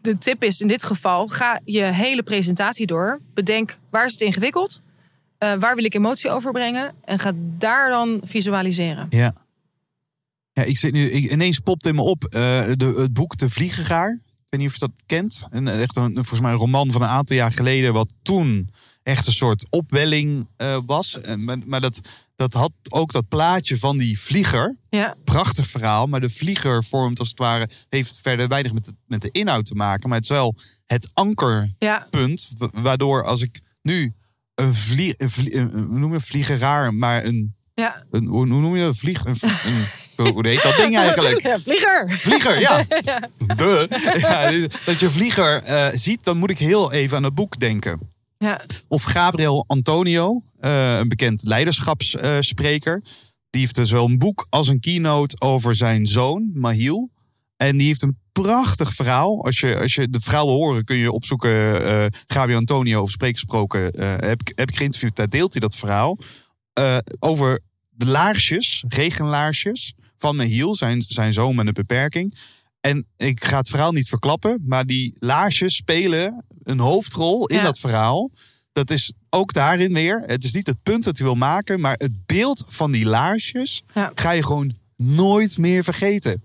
de tip is in dit geval: ga je hele presentatie door. Bedenk waar is het ingewikkeld? Waar wil ik emotie overbrengen? En ga daar dan visualiseren. Ja. Ja, ik zit nu, ik, ineens popt in me op eh, de, het boek De Vliegegaar. Ik weet niet of je dat kent. Een, echt een, volgens mij een roman van een aantal jaar geleden. Wat toen echt een soort opwelling eh, was. En, maar, maar dat, dat had ook dat plaatje van die vlieger. Ja, Prachtig verhaal, maar de vlieger vormt als het ware, heeft verder weinig met de, met de inhoud te maken. Maar het is wel het ankerpunt, ja, waardoor als ik nu een vlieg, een vlie- een- noem je vliegeraar, maar een, ja. een hoe noem je dat? Een vlieg, een, een, hoe heet dat ding eigenlijk? Ja, vlieger. Vlieger, ja. De. Ja, dus dat je vlieger eh, ziet, dan moet ik heel even aan het boek denken. Ja, Of Gabriel Antonio, eh, een bekend leiderschapsspreker. die heeft dus wel een boek als een keynote over zijn zoon, Mahiel. En die heeft een prachtig verhaal. Als je, als je de verhalen horen, kun je opzoeken. eh Gabriel Antonio, over spreekgesproken, eh, heb, ik, heb ik geïnterviewd. Daar deelt hij dat verhaal. eh, over de laarsjes, regenlaarsjes van Mahiel, zijn, zijn zoon met een beperking. En ik ga het verhaal niet verklappen, maar die laarsjes spelen een hoofdrol in Ja. dat verhaal. Dat is ook daarin weer. Het is niet het punt dat hij wil maken, maar het beeld van die laarsjes Ja. ga je gewoon nooit meer vergeten.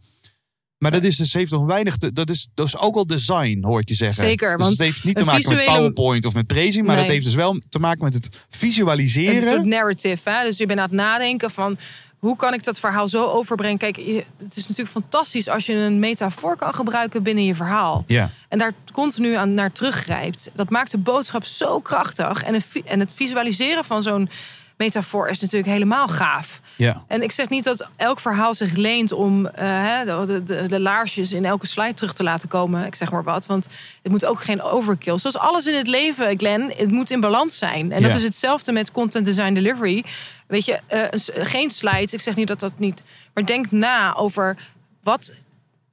Maar dat is dus heeft nog weinig. Te, dat, is, dat is ook wel design, hoor ik je zeggen. Zeker, Dus want het heeft niet te maken met PowerPoint of met prezing, maar dat Nee. heeft dus wel te maken met het Het is visualiseren. een narrative. Hè? Dus je bent aan het nadenken van hoe kan ik dat verhaal zo overbrengen. Kijk, het is natuurlijk fantastisch als je een metafoor kan gebruiken binnen je verhaal. Ja, En daar continu aan naar teruggrijpt. Dat maakt de boodschap zo krachtig. En het visualiseren van zo'n metafoor is natuurlijk helemaal gaaf. ja. En ik zeg niet dat elk verhaal zich leent om eh, de, de, de laarsjes in elke slide terug te laten komen. Ik zeg maar wat. Want het moet ook geen overkill. Zoals alles in het leven, Glenn, het moet in balans zijn. En Ja. dat is hetzelfde met content design delivery. Weet je, eh, geen slides. Ik zeg niet dat dat niet. Maar denk na over wat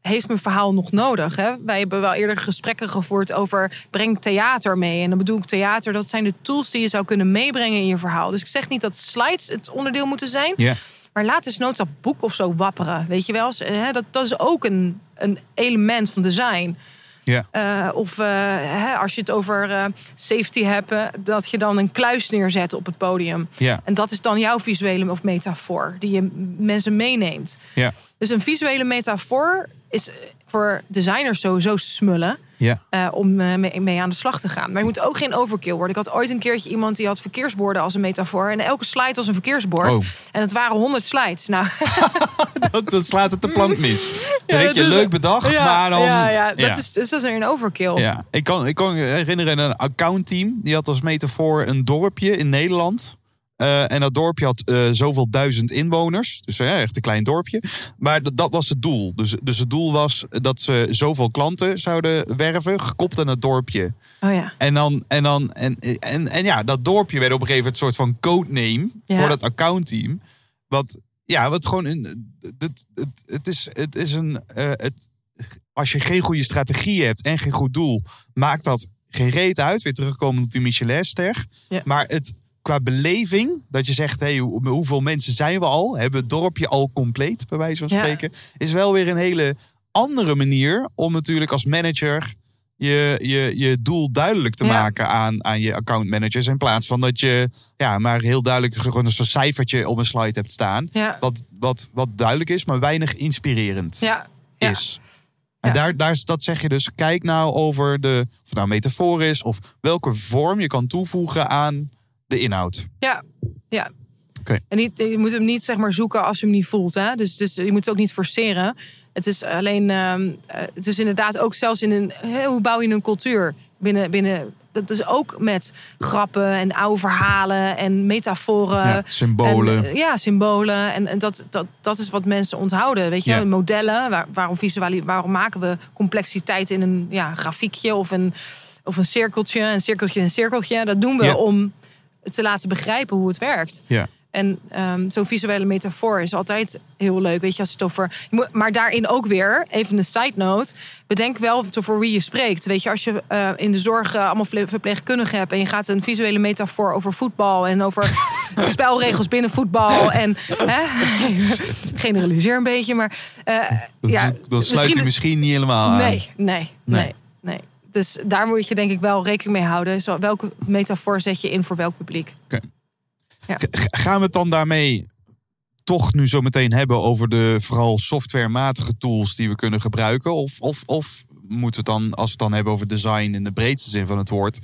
heeft mijn verhaal nog nodig? Hè? Wij hebben wel eerder gesprekken gevoerd over breng theater mee. En dan bedoel ik theater, dat zijn de tools die je zou kunnen meebrengen in je verhaal. Dus ik zeg niet dat slides het onderdeel moeten zijn. Maar laat eens nooit dat boek of zo wapperen. Weet je wel? Dat, dat is ook een, een element van design. ja. Eh, of eh, hè, als je het over eh, safety hebt, dat je dan een kluis neerzet op het podium. Ja. En dat is dan jouw visuele of metafoor, die je mensen meeneemt. Ja. Dus een visuele metafoor is eh, voor designers sowieso smullen. Ja. eh, om eh, mee, mee aan de slag te gaan. Maar je moet ook geen overkill worden. Ik had ooit een keertje iemand die had verkeersborden als een metafoor. En elke slide was een verkeersbord. Oh. En het waren honderd slides. Nou, Dat, dat slaat het de plank mis. Dan denk dat je, is- leuk bedacht, ja, maar dan... Ja, ja, dat, ja. Is, dus dat is een overkill. Ja, ik kan, ik kan me herinneren een accountteam. Die had als metafoor een dorpje in Nederland. Eh, en dat dorpje had eh, zoveel duizend inwoners. Dus eh, echt een klein dorpje. Maar dat, was het doel. Dus, dus het doel was dat ze zoveel klanten zouden werven. Gekoppeld aan het dorpje. Oh ja. En dan, en dan, en, en, en ja, dat dorpje werd op een gegeven moment een soort van codename Ja. voor dat accountteam. Wat, ja, wat gewoon een, het, het, het is, het is een, het, als je geen goede strategie hebt en geen goed doel, maakt dat geen reet uit. Weer terugkomen op die Michelinster. Ja. Maar het, qua beleving, dat je zegt, hey, hoe- hoeveel mensen zijn we al? Hebben we het dorpje al compleet, bij wijze van Ja. spreken? Is wel weer een hele andere manier om natuurlijk als manager je, je, je doel duidelijk te Ja. maken aan, aan je accountmanagers. In plaats van dat je ja, maar heel duidelijk gewoon een soort cijfertje op een slide hebt staan. Ja. Wat, wat, wat duidelijk is, maar weinig inspirerend Ja. Ja. is. En daar, daar, dat zeg je dus, kijk nou over de, of het nou metafoor is of welke vorm je kan toevoegen aan de inhoud. Ja, ja. Oké. En niet, je moet hem niet zeg maar zoeken als je hem niet voelt. Hè? Dus, dus je moet het ook niet forceren. Het is alleen, ehm, eh, het is inderdaad ook zelfs in een, hè, hoe bouw je een cultuur binnen, binnen. Dat is ook met grappen en oude verhalen en metaforen. Ja, symbolen. En, ja, symbolen. En, en dat, dat, dat is wat mensen onthouden. Weet je, Ja. modellen. Waar, waarom, waarom maken we complexiteit in een ja, grafiekje of een, of een cirkeltje, een cirkeltje, een cirkeltje? Dat doen we Ja. om te laten begrijpen hoe het werkt. ja. En ehm, zo'n visuele metafoor is altijd heel leuk. Weet je, als het over. je moet- Maar daarin ook weer, even een side note. Bedenk wel voor wie je spreekt. Weet je, als je eh, in de zorg eh, allemaal verpleegkundigen hebt. en je gaat een visuele metafoor over voetbal. en over spelregels binnen voetbal. en. Hè, generaliseer een beetje, maar. eh, Dan, ja, dan sluit misschien- hij misschien niet helemaal aan. Nee, nee, nee, nee. Dus daar moet je denk ik wel rekening mee houden. Zo, welke metafoor zet je in voor welk publiek? G- Gaan we het dan daarmee toch nu zo meteen hebben over de vooral softwarematige tools die we kunnen gebruiken? Of, of, of moeten we het dan, als we het dan hebben over design in de breedste zin van het woord,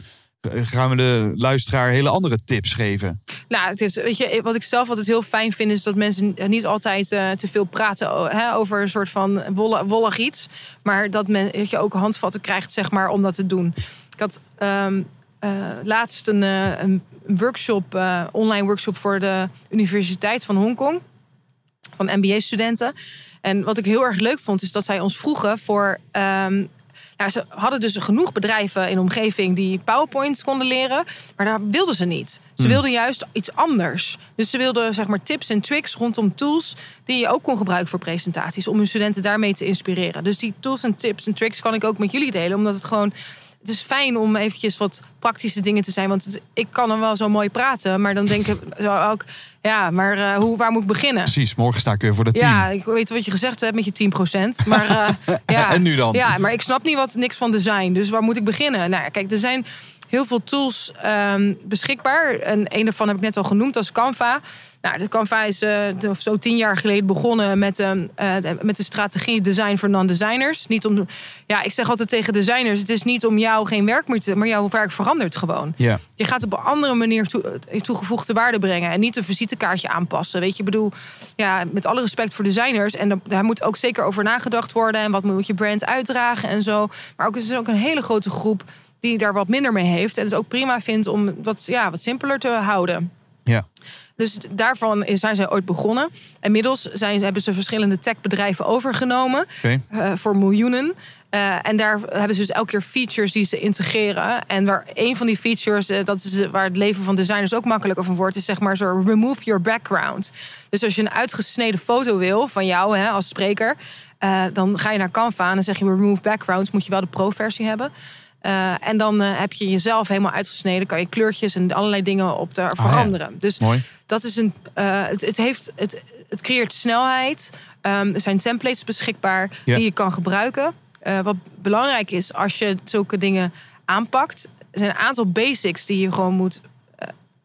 gaan we de luisteraar hele andere tips geven. Nou, het is, weet je, wat ik zelf altijd heel fijn vind, is dat mensen niet altijd eh, te veel praten hè, over een soort van wollig iets. Maar dat, men, dat je ook handvatten krijgt, zeg maar, om dat te doen. Ik had ehm, eh, laatst een, eh, een workshop, eh, online workshop voor de Universiteit van Hongkong. Van MBA-studenten. En wat ik heel erg leuk vond, is dat zij ons vroegen voor. ehm, nou, ze hadden dus genoeg bedrijven in de omgeving die PowerPoint konden leren, maar daar wilden ze niet. Ze wilden juist iets anders. Dus ze wilden zeg maar tips en tricks rondom tools die je ook kon gebruiken voor presentaties, om hun studenten daarmee te inspireren. Dus die tools en tips en tricks kan ik ook met jullie delen, omdat het gewoon het is fijn om eventjes wat praktische dingen te zijn. Want het- ik kan dan wel zo mooi praten. Maar dan denk ik zo ook... Ja, maar eh, hoe, waar moet ik beginnen? Precies, morgen sta ik weer voor het team. Ja, ik weet wat je gezegd hebt met je 10%. Maar, eh, ja. En nu dan? Ja, maar ik snap niet wat niks van design. Dus waar moet ik beginnen? Nou ja, kijk, er zijn heel veel tools ehm, beschikbaar. En een daarvan heb ik net al genoemd, dat is Canva. Nou, de Canva is eh, zo tien jaar geleden begonnen met, ehm, eh, de- met de strategie design voor non-designers. Niet om, ja, ik zeg altijd tegen designers: het is niet om jou geen werk meer te, maar jouw werk verandert gewoon. Ja. Je gaat op een andere manier toe, eh, toegevoegde waarde brengen. En niet een visitekaartje aanpassen. Weet je, ik bedoel, ja, met alle respect voor designers. En daar- daar moet ook zeker over nagedacht worden. En wat moet je brand uitdragen en zo. Maar ook, er is ook een hele grote groep die daar wat minder mee heeft. En het ook prima vindt om wat, ja, wat simpeler te houden. Ja. Dus daarvan zijn zij ooit begonnen. Inmiddels zijn, hebben ze verschillende techbedrijven overgenomen eh, voor miljoenen. Eh, en daar hebben ze dus elke keer features die ze integreren. En waar een van die features, eh, dat is waar het leven van designers ook makkelijker van wordt, is zeg maar zo remove your background. Dus als je een uitgesneden foto wil van jou hè, als spreker, dan ga je naar Canva en dan zeg je remove backgrounds, moet je wel de pro-versie hebben. Eh, en dan eh, heb je jezelf helemaal uitgesneden, kan je kleurtjes en allerlei dingen op daar Ah, ja. veranderen. Dus Mooi. dat is een, eh, het, het, heeft, het, het creëert snelheid. Ehm, er zijn templates beschikbaar Ja. die je kan gebruiken. Wat belangrijk is als je zulke dingen aanpakt, er zijn een aantal basics die je gewoon moet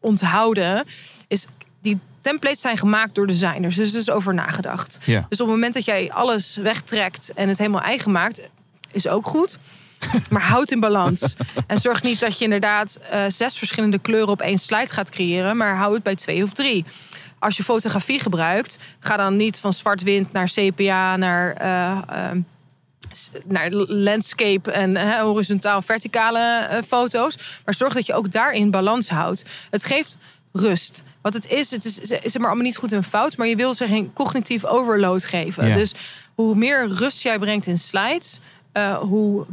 onthouden. Is die templates zijn gemaakt door designers, dus er is over nagedacht. Ja. Dus op het moment dat jij alles wegtrekt en het helemaal eigen maakt, is ook goed. Maar houd in balans. En zorg niet dat je inderdaad eh, zes verschillende kleuren op één slide gaat creëren, maar hou het bij twee of drie. Als je fotografie gebruikt, ga dan niet van zwart-wit naar sepia, naar, eh, ehm, naar landscape en eh, horizontaal verticale eh, foto's. Maar zorg dat je ook daarin balans houdt. Het geeft rust. Wat het is, het is, is maar allemaal niet goed en fout, maar je wil ze geen cognitief overload geven. Ja. Dus hoe meer rust jij brengt in slides, eh, hoe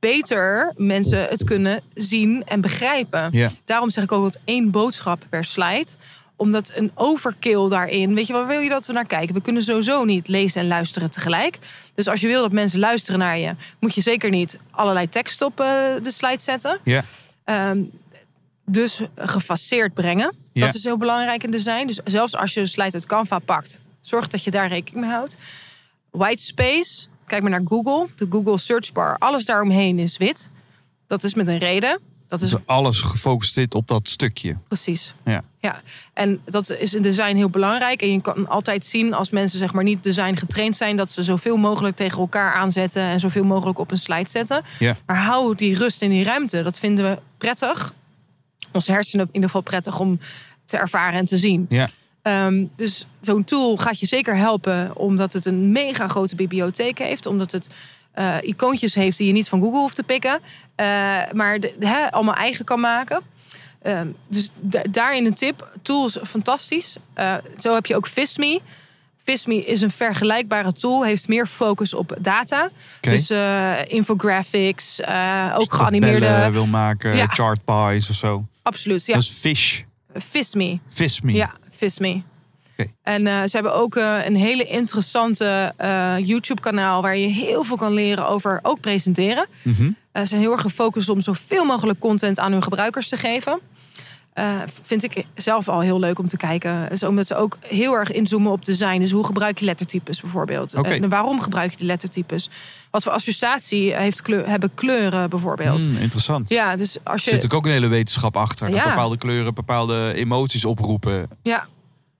beter mensen het kunnen zien en begrijpen. Daarom zeg ik ook dat één boodschap per slide omdat een overkill daarin, weet je, waar wil je dat we naar kijken? We kunnen sowieso niet lezen en luisteren tegelijk. Dus als je wil dat mensen luisteren naar je, moet je zeker niet allerlei tekst op eh, de slide zetten. Ja. Ehm, dus gefaseerd brengen. Dat is heel belangrijk in design. Dus zelfs als je een slide uit Canva pakt, zorg dat je daar rekening mee houdt. White space, kijk maar naar Google. De Google search bar, alles daaromheen is wit. Dat is met een reden. Dat is Dus alles gefocust zit op dat stukje. precies. Ja. Ja, en dat is in design heel belangrijk. En je kan altijd zien als mensen zeg maar niet design getraind zijn, dat ze zoveel mogelijk tegen elkaar aanzetten en zoveel mogelijk op een slide zetten. Ja. Maar hou die rust in die ruimte. Dat vinden we prettig. Onze hersenen in ieder geval prettig om te ervaren en te zien. Ja. Ehm, dus zo'n tool gaat je zeker helpen, omdat het een mega grote bibliotheek heeft, omdat het eh, icoontjes heeft die je niet van Google hoeft te pikken, eh, maar de, allemaal eigen kan maken. Ehm, dus da- daarin een tip. Tool is fantastisch. Eh, zo heb je ook Visme. Visme is een vergelijkbare tool, heeft meer focus op data. Oké. Dus infographics, ook geanimeerde. wil maken, Ja. chart pies of zo. Absoluut, ja. Dat is fish. Visme. Visme. Ja, Oké. En eh, ze hebben ook eh, een hele interessante eh, YouTube-kanaal waar je heel veel kan leren over ook presenteren. Mhm. Ze zijn heel erg gefocust om zoveel mogelijk content aan hun gebruikers te geven. Eh, vind ik zelf al heel leuk om te kijken. Dus omdat ze ook heel erg inzoomen op design. Dus hoe gebruik je lettertypes bijvoorbeeld? En waarom gebruik je die lettertypes? Wat voor associatie heeft kleur, hebben kleuren bijvoorbeeld? Hmm, interessant. Ja, dus als Er je. zit natuurlijk ook een hele wetenschap achter. Dat Ja. bepaalde kleuren bepaalde emoties oproepen. Ja,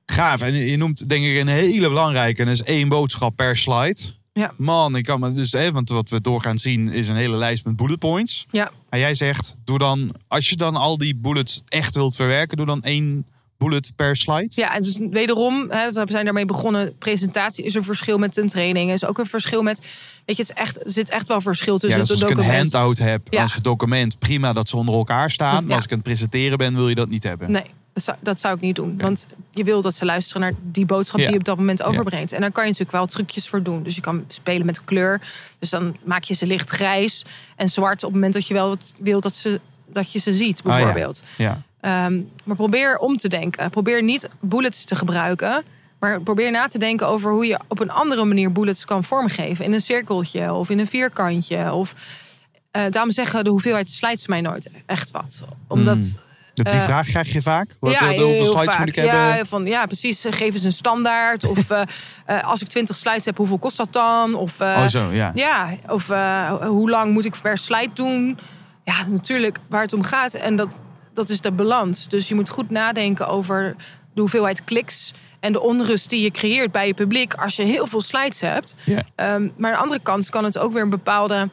Gaaf. En je noemt denk ik een hele belangrijke. En dat is één boodschap per slide. Ja. Man, ik kan me dus, hè, want wat we doorgaan zien is een hele lijst met bullet points. ja, En jij zegt, doe dan, als je dan al die bullets echt wilt verwerken, doe dan één bullet per slide. Ja, en dus wederom, hè, we zijn daarmee begonnen. Presentatie is een verschil met een training. Is ook een verschil met. Weet je, het is echt, er zit echt wel verschil Ja, tussen dus als het ik een document. handout heb Ja. als het document, prima dat ze onder elkaar staan. Dus, Maar ja. als ik aan het presenteren ben, wil je dat niet hebben. Nee, dat zou, dat zou ik niet doen. Want je wil dat ze luisteren naar die boodschap die je op dat moment overbrengt. En daar kan je natuurlijk wel trucjes voor doen. Dus je kan spelen met kleur. Dus dan maak je ze licht grijs en zwart op het moment dat je wel wat wil dat, ze, dat je ze ziet, Ah, ja. bijvoorbeeld. Ja. Ehm, maar probeer om te denken. Probeer niet bullets te gebruiken. Maar probeer na te denken over hoe je op een andere manier bullets kan vormgeven. In een cirkeltje of in een vierkantje. Of, eh, daarom zeggen de hoeveelheid slides mij nooit echt wat. Omdat... Dat- Die Eh, vraag krijg je vaak. Ja, hoeveel slides vaak. moet ik hebben? Ja, van, ja, precies. Geef eens een standaard. of eh, eh, als ik 20 slides heb, hoeveel kost dat dan? Of, oh zo, ja. ja, of hoe lang moet ik per slide doen? Ja, natuurlijk waar het om gaat. En dat, dat is de balans. Dus je moet goed nadenken over de hoeveelheid kliks en de onrust die je creëert bij je publiek als je heel veel slides hebt. Ehm, maar aan de andere kant kan het ook weer een bepaalde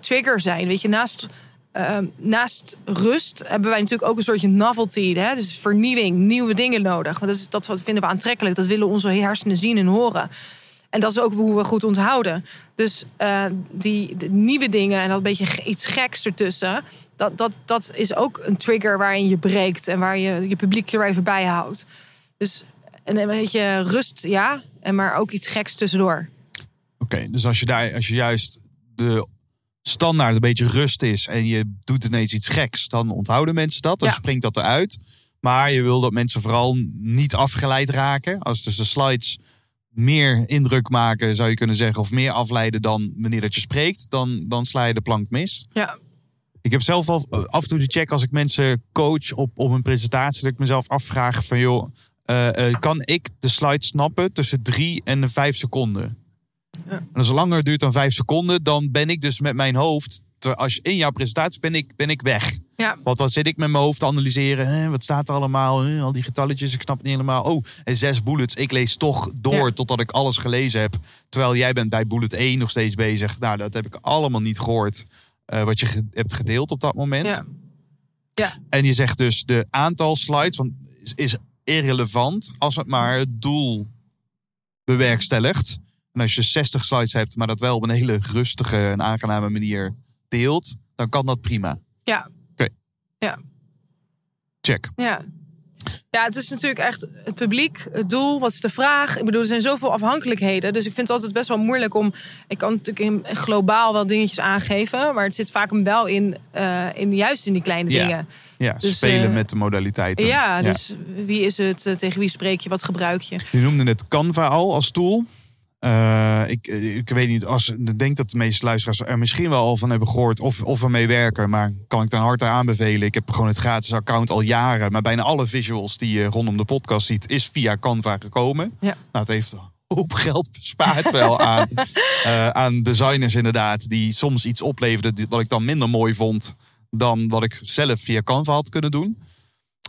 trigger zijn. Weet je, naast, ehm, naast rust hebben wij natuurlijk ook een soortje novelty. Hè? Dus vernieuwing, nieuwe dingen nodig. Dat, is, dat vinden we aantrekkelijk. Dat willen onze hersenen zien en horen. En dat is ook hoe we goed onthouden. Dus eh, die de nieuwe dingen en dat beetje iets geks ertussen. Dat, dat, dat is ook een trigger waarin je breekt en waar je je publiek er even bij houdt. Dus en een beetje rust, ja, en maar ook iets geks tussendoor. Oké, dus als je daar, als je juist de standaard een beetje rust is en je doet ineens iets geks, dan onthouden mensen dat. Dan Ja. springt dat eruit. Maar je wil dat mensen vooral niet afgeleid raken. Als dus de slides meer indruk maken, zou je kunnen zeggen, of meer afleiden dan wanneer dat je spreekt, dan, dan sla je de plank mis. Ja, Ik heb zelf al eh, af en toe de check als ik mensen coach op, op een presentatie, dat ik mezelf afvraag van joh, eh, eh, kan ik de slide snappen tussen drie en vijf seconden? En als het langer duurt dan vijf seconden, dan ben ik dus met mijn hoofd, ter- als in jouw presentatie ben ik, ben ik weg. ja, Want dan zit ik met mijn hoofd te analyseren. Hè, wat staat er allemaal? Hè, al die getalletjes, ik snap het niet helemaal. Oh, en zes bullets. Ik lees toch door Ja. totdat ik alles gelezen heb. Terwijl jij bent bij bullet 1 nog steeds bezig. Nou, dat heb ik allemaal niet gehoord. eh, wat je ge- hebt gedeeld op dat moment. ja. En je zegt dus de aantal slides want is, is irrelevant als het maar het doel bewerkstelligt. En als je 60 slides hebt, maar dat wel op een hele rustige en aangename manier deelt, dan kan dat prima. Ja. Oké. Ja. Check. Ja. Ja, het is natuurlijk echt het publiek, het doel, wat is de vraag? Ik bedoel, er zijn zoveel afhankelijkheden. Dus ik vind het altijd best wel moeilijk om. Ik kan natuurlijk in, globaal wel dingetjes aangeven, maar het zit vaak hem wel in, eh, in juist in die kleine Ja. dingen. Ja, Dus, spelen eh, met de modaliteiten. Ja, dus wie is het? eh, Tegen wie spreek je? Wat gebruik je? Je noemde het Canva al als tool. Eh, ik, ik weet niet, als, ik denk dat de meeste luisteraars er misschien wel al van hebben gehoord of, of ermee werken. Maar kan ik ten harte aanbevelen. Ik heb gewoon het gratis account al jaren. Maar bijna alle visuals die je rondom de podcast ziet, is via Canva gekomen. Ja. Nou, het heeft hoop geld bespaard wel aan, eh, aan designers inderdaad. Die soms iets opleverden wat ik dan minder mooi vond dan wat ik zelf via Canva had kunnen doen.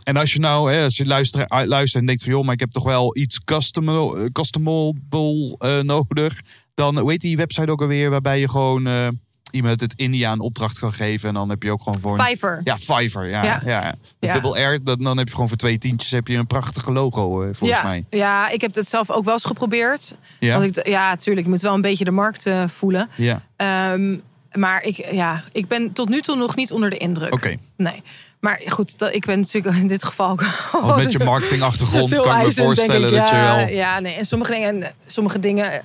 En als je nou, hè, als je luistert, luistert en denkt van joh, maar ik heb toch wel iets custom- customable eh, nodig. Dan heet die website ook alweer waarbij je gewoon eh, iemand het India een opdracht kan geven. En dan heb je ook gewoon voor een- Fiverr. ja, Fiverr. Ja, Ja. ja. ja. Double R, dan, dan heb je gewoon voor twee tientjes heb je een prachtige logo, eh, volgens ja, mij. ja, ik heb het zelf ook wel eens geprobeerd. Ja, Want ik, ja, tuurlijk, je moet wel een beetje de markt eh, voelen. ja. Ehm, maar ik, ja, ik ben tot nu toe nog niet onder de indruk. oké. Nee. Maar goed, dat, ik ben natuurlijk in dit geval. Want met je marketingachtergrond kan ik me voorstellen ik. dat je wel... Ja, nee. En sommige dingen. en Sommige dingen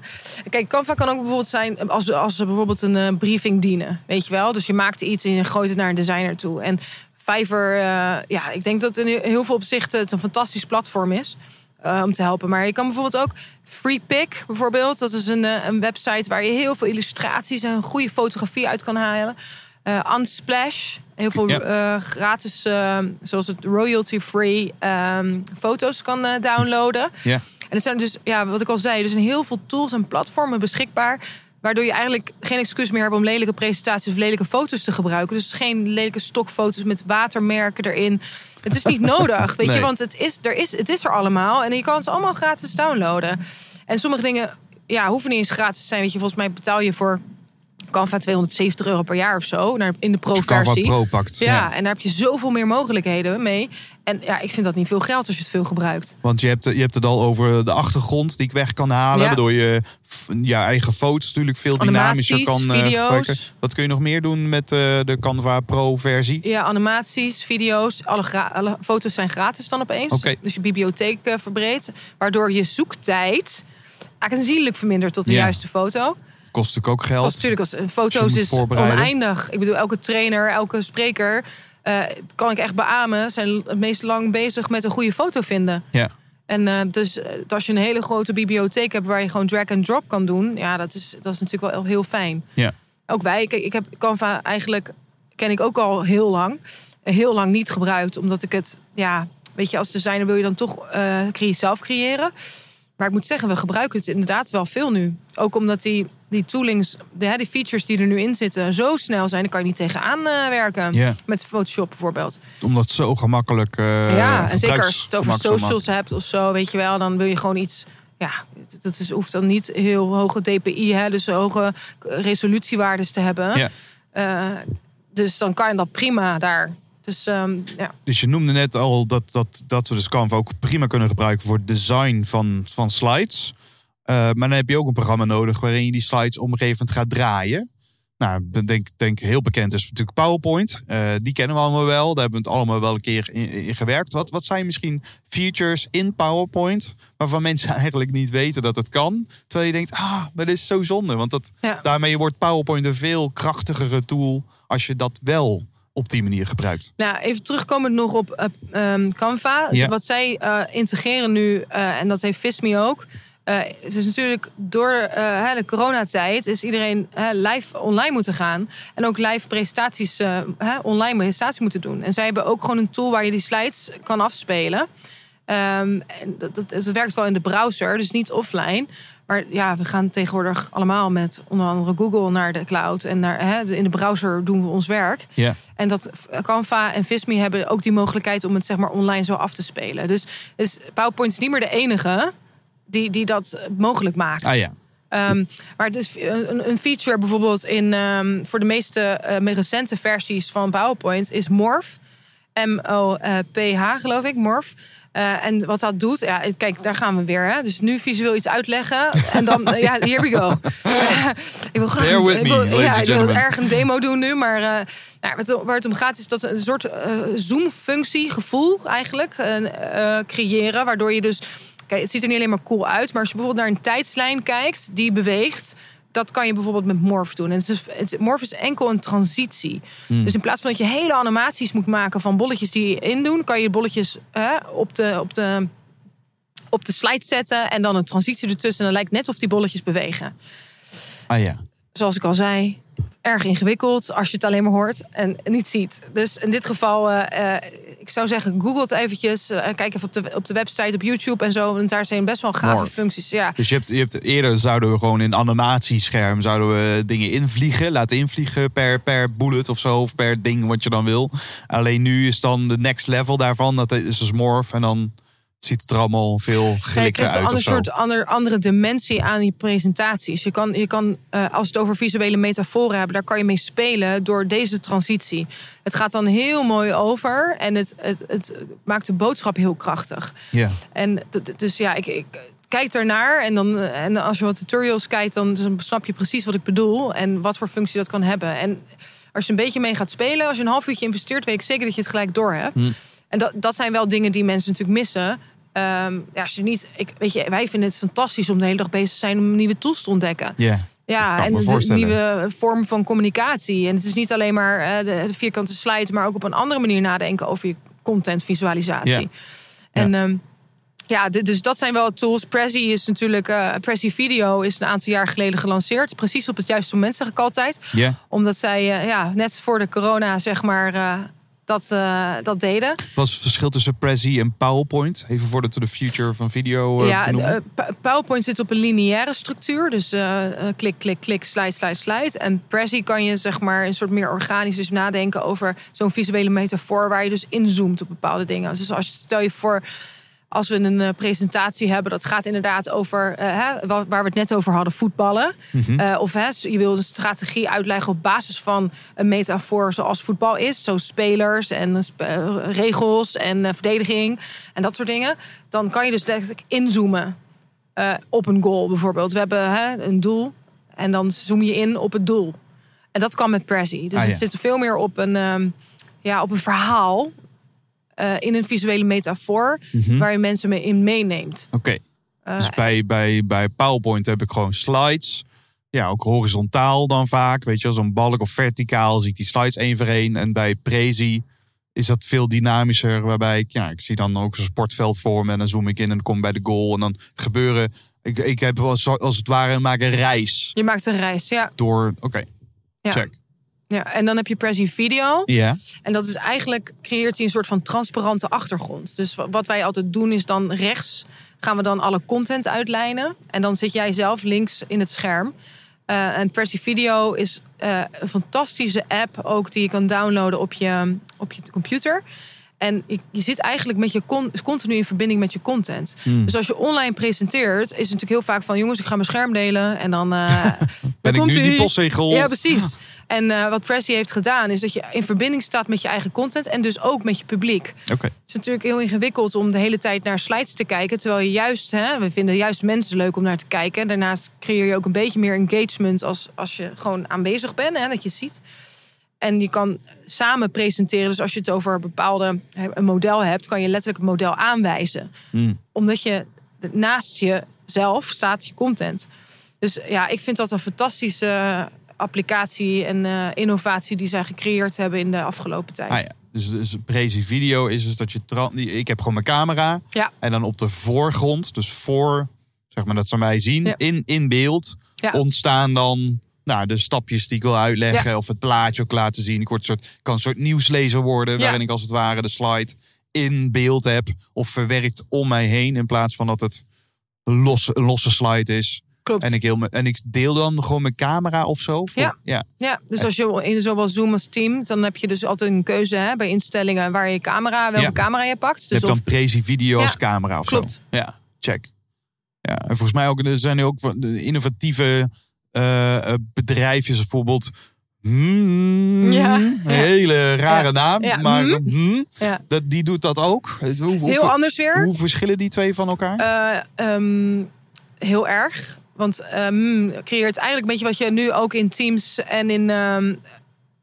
kijk, Canva kan ook bijvoorbeeld zijn als, als ze bijvoorbeeld een eh, briefing dienen. Weet je wel? Dus je maakt iets en je gooit het naar een designer toe. En Fiverr, eh, ja, ik denk dat in heel veel opzichten het een fantastisch platform is. eh, om te helpen. Maar je kan bijvoorbeeld ook FreePic bijvoorbeeld. Dat is een, een website waar je heel veel illustraties en goede fotografie uit kan halen. Eh, Unsplash, heel veel Ja. eh, gratis, eh, zoals het royalty-free ehm, foto's kan eh, downloaden. Ja. En er zijn dus, ja, wat ik al zei, er zijn heel veel tools en platformen beschikbaar. Waardoor je eigenlijk geen excuus meer hebt om lelijke presentaties of lelijke foto's te gebruiken. Dus geen lelijke stokfoto's met watermerken erin. Het is niet nodig, weet Nee. je, want het is, er is, het is er allemaal. En je kan het allemaal gratis downloaden. En sommige dingen ja, hoeven niet eens gratis te zijn. Weet je, volgens mij betaal je voor Canva 270 euro per jaar of zo. In de Canva pro-versie. Pro pakt. Ja, en daar heb je zoveel meer mogelijkheden mee. En ja, ik vind dat niet veel geld als je het veel gebruikt. Want je hebt, je hebt het al over de achtergrond die ik weg kan halen. Ja. Waardoor je je eigen foto's natuurlijk veel dynamischer kan eh, video's. gebruiken. Wat kun je nog meer doen met eh, de Canva Pro versie? Ja, animaties, video's, alle, foto's zijn gratis dan opeens. Dus je bibliotheek eh, verbreedt. Waardoor je zoektijd aanzienlijk vermindert tot de Ja. juiste foto. Kost natuurlijk ook geld. Natuurlijk als je foto's is oneindig. Ik bedoel, elke trainer, elke spreker, eh, kan ik echt beamen, zijn het meest lang bezig met een goede foto vinden. Ja. En eh, dus eh, als je een hele grote bibliotheek hebt waar je gewoon drag and drop kan doen, ja, dat is, dat is natuurlijk wel heel fijn. Ja. Ook wij, kijk, ik heb Canva eigenlijk ken ik ook al heel lang, heel lang niet gebruikt, omdat ik het, ja, weet je, als designer wil je dan toch cre- zelf creëren. Maar ik moet zeggen, we gebruiken het inderdaad wel veel nu. Ook omdat die, die toolings, de, die features die er nu in zitten, zo snel zijn, daar kan je niet tegenaan eh, werken. Met Photoshop bijvoorbeeld. Omdat zo gemakkelijk eh ja, en zeker als je het over socials hebt of zo, weet je wel, dan wil je gewoon iets. Ja, dat is, hoeft dan niet heel hoge DPI, hè, dus hoge resolutiewaardes te hebben. Eh, dus dan kan je dat prima daar. Dus ehm, ja. Dus je noemde net al dat, dat, dat we dus Canva ook prima kunnen gebruiken voor het design van, van slides. Eh, maar dan heb je ook een programma nodig waarin je die slides moment gaat draaien. Nou, ik denk, denk heel bekend is natuurlijk PowerPoint. Eh, die kennen we allemaal wel. Daar hebben we het allemaal wel een keer in, in gewerkt. Wat, wat zijn misschien features in PowerPoint waarvan mensen eigenlijk niet weten dat het kan? Terwijl je denkt, ah, maar dit is zo zonde. Want dat, Ja. daarmee wordt PowerPoint een veel krachtigere tool als je dat wel op die manier gebruikt. Nou, even terugkomend nog op eh, ehm, Canva. Ja. Wat zij integreren nu, en dat heeft Visme ook. Eh, het is natuurlijk door hè, de coronatijd is iedereen live online moeten gaan. En ook live presentaties, eh, online presentaties moeten doen. En zij hebben ook gewoon een tool waar je die slides kan afspelen. Ehm, en dat, dat, dat werkt wel in de browser, dus niet offline. Maar ja, we gaan tegenwoordig allemaal met onder andere Google naar de cloud. En naar, hè, in de browser doen we ons werk. Ja. En dat Canva en Visme hebben ook die mogelijkheid om het zeg maar online zo af te spelen. Dus, dus PowerPoint is niet meer de enige die, die dat mogelijk maakt. Ah ja. Ehm, maar dus een, een feature bijvoorbeeld in, ehm, voor de meeste eh, meer recente versies van PowerPoint is Morph. M-O-P-H geloof ik, Morph. Eh, en wat dat doet, ja, kijk, daar gaan we weer. Hè? Dus nu visueel iets uitleggen. En dan, eh, ja, here we go. ik wil graag een- ik wil- ja, ik wil erg een demo doen nu. Maar eh, nou, waar het om gaat is dat een soort eh, zoom-functie, gevoel eigenlijk, eh, eh, creëren. Waardoor je dus... Kijk, het ziet er niet alleen maar cool uit. Maar als je bijvoorbeeld naar een tijdslijn kijkt die beweegt... Dat kan je bijvoorbeeld met Morph doen. En het is, het, Morph is enkel een transitie. Dus in plaats van dat je hele animaties moet maken van bolletjes die je indoen, kan je bolletjes hè, op, de, op, de, op de slide zetten en dan een transitie ertussen. En dan lijkt net of die bolletjes bewegen. Ah ja. Zoals ik al zei, erg ingewikkeld als je het alleen maar hoort en niet ziet. Dus in dit geval, eh, eh, ik zou zeggen, google het eventjes. eh, kijk even op de, op de website, op YouTube en zo. Want daar zijn best wel gave functies. Ja. Dus je hebt, je hebt eerder zouden we gewoon in animatiescherm zouden we dingen invliegen, laten invliegen per, per bullet of zo, of per ding wat je dan wil. Alleen nu is dan de next level daarvan, dat is dus morph en dan ziet het er allemaal veel Kijk, gelikter het een uit ander soort ander, andere dimensie aan die presentaties. Je kan, je kan eh, als we het over visuele metaforen hebben, daar kan je mee spelen door deze transitie. Het gaat dan heel mooi over en het, het, het maakt de boodschap heel krachtig. Ja. En dus ja, ik, ik kijk ernaar en, dan, en als je wat tutorials kijkt, dan, snap je precies wat ik bedoel en wat voor functie dat kan hebben. En als je een beetje mee gaat spelen, als je een half uurtje investeert, weet ik zeker dat je het gelijk door hebt. En dat, dat zijn wel dingen die mensen natuurlijk missen. Ehm, ja, als je niet, ik, weet je, wij vinden het fantastisch om de hele dag bezig te zijn om nieuwe tools te ontdekken. Ja. Ja, en de nieuwe vorm van communicatie. En het is niet alleen maar eh, de, vierkante slide, maar ook op een andere manier nadenken over je contentvisualisatie. Ja. En ehm, ja, d- dus dat zijn wel tools. Prezi is natuurlijk, eh Prezi Video is een aantal jaar geleden gelanceerd. Precies op het juiste moment, zeg ik altijd. Omdat zij eh, ja, net voor de corona, zeg maar, dat, eh, dat deden. Wat is het verschil tussen Prezi en PowerPoint? Even we de future van video eh, ja, eh, PowerPoint zit op een lineaire structuur. Dus klik, klik, klik, slide, slide, slide. En Prezi kan je zeg maar een soort meer organisch dus nadenken over zo'n visuele metafoor waar je dus inzoomt op bepaalde dingen. Dus als je stel je voor, als we een eh, presentatie hebben, dat gaat inderdaad over eh, waar we het net over hadden, voetballen. Mhm. Eh, of hè, je wil een strategie uitleggen op basis van een metafoor zoals voetbal is. Zo spelers en regels en verdediging en dat soort dingen. Dan kan je dus eigenlijk inzoomen op een goal bijvoorbeeld. We hebben hè, een doel en dan zoom je in op het doel. En dat kan met Prezi. Dus Ah, het zit veel meer op een, ehm, ja, op een verhaal. Eh, in een visuele metafoor Mhm. waar je mensen mee in meeneemt. Oké. Eh, Dus bij, bij, bij PowerPoint heb ik gewoon slides. Ja, ook horizontaal dan vaak. Weet je zo'n balk of verticaal zie ik die slides één voor één. En bij Prezi is dat veel dynamischer. Waarbij ik, ja, ik zie dan ook zo'n sportveld voor me. En dan zoom ik in en dan kom ik bij de goal. En dan gebeuren... Ik, ik heb zo- als het ware maak een reis je maakt een reis, ja. door... Oké, ja. check. Ja. En dan heb je Prezi Video. Ja. En dat is eigenlijk, creëert hij een soort van transparante achtergrond. Dus wa- wat wij altijd doen is dan rechts gaan we dan alle content uitlijnen. En dan zit jij zelf links in het scherm. Eh, en Prezi Video is eh, een fantastische app ook die je kan downloaden op je, op je computer. En je, je zit eigenlijk met je con- continu in verbinding met je content. Hmm. Dus als je online presenteert, is het natuurlijk heel vaak van... jongens, ik ga mijn scherm delen en dan... eh, Ben ik nu die ie. postzegel? Ja, precies. En eh, wat Prezi heeft gedaan, is dat je in verbinding staat met je eigen content en dus ook met je publiek. Oké. Het is natuurlijk heel ingewikkeld om de hele tijd naar slides te kijken. Terwijl je juist, hè, we vinden juist mensen leuk om naar te kijken. Daarnaast creëer je ook een beetje meer engagement als, als je gewoon aanwezig bent, hè, dat je ziet. En je kan samen presenteren. Dus als je het over een bepaalde een model hebt, kan je letterlijk het model aanwijzen. Hmm. Omdat je naast jezelf staat je content. Dus ja, ik vind dat een fantastische applicatie en eh, innovatie die zij gecreëerd hebben in de afgelopen tijd. Ah, ja. Dus, dus Prezi Video is dus dat je... Ik heb gewoon mijn camera. Ja. En dan op de voorgrond, dus voor, zeg maar dat ze mij zien, Ja. in, in beeld, ontstaan dan nou, de stapjes die ik wil uitleggen. Of het plaatje ook laten zien. Ik word soort, kan een soort nieuwslezer worden, Ja. waarin ik als het ware de slide in beeld heb. Of verwerkt om mij heen, in plaats van dat het los, een losse slide is. Klopt. En ik, heel, en ik deel dan gewoon mijn camera of zo. Voor- Ja. ja. Ja, dus als je in zowel Zoom als Team, dan heb je dus altijd een keuze hè, bij instellingen waar je camera, welke Ja. camera je pakt. Je Dus hebt of, dan Prezi Video als Ja, camera of klopt. zo. Ja, check. Ja, en volgens mij ook, er zijn er ook innovatieve eh, eh, bedrijfjes, bijvoorbeeld. Hmm, Ja, hele rare Ja, naam, ja, maar hmm. hmm, ja. dat, die doet dat ook. Hoe, hoe, Heel anders weer. hoe verschillen die twee van elkaar? Eh, ehm, heel erg. Want ehm, creëert eigenlijk een beetje wat je nu ook in Teams en in, ehm,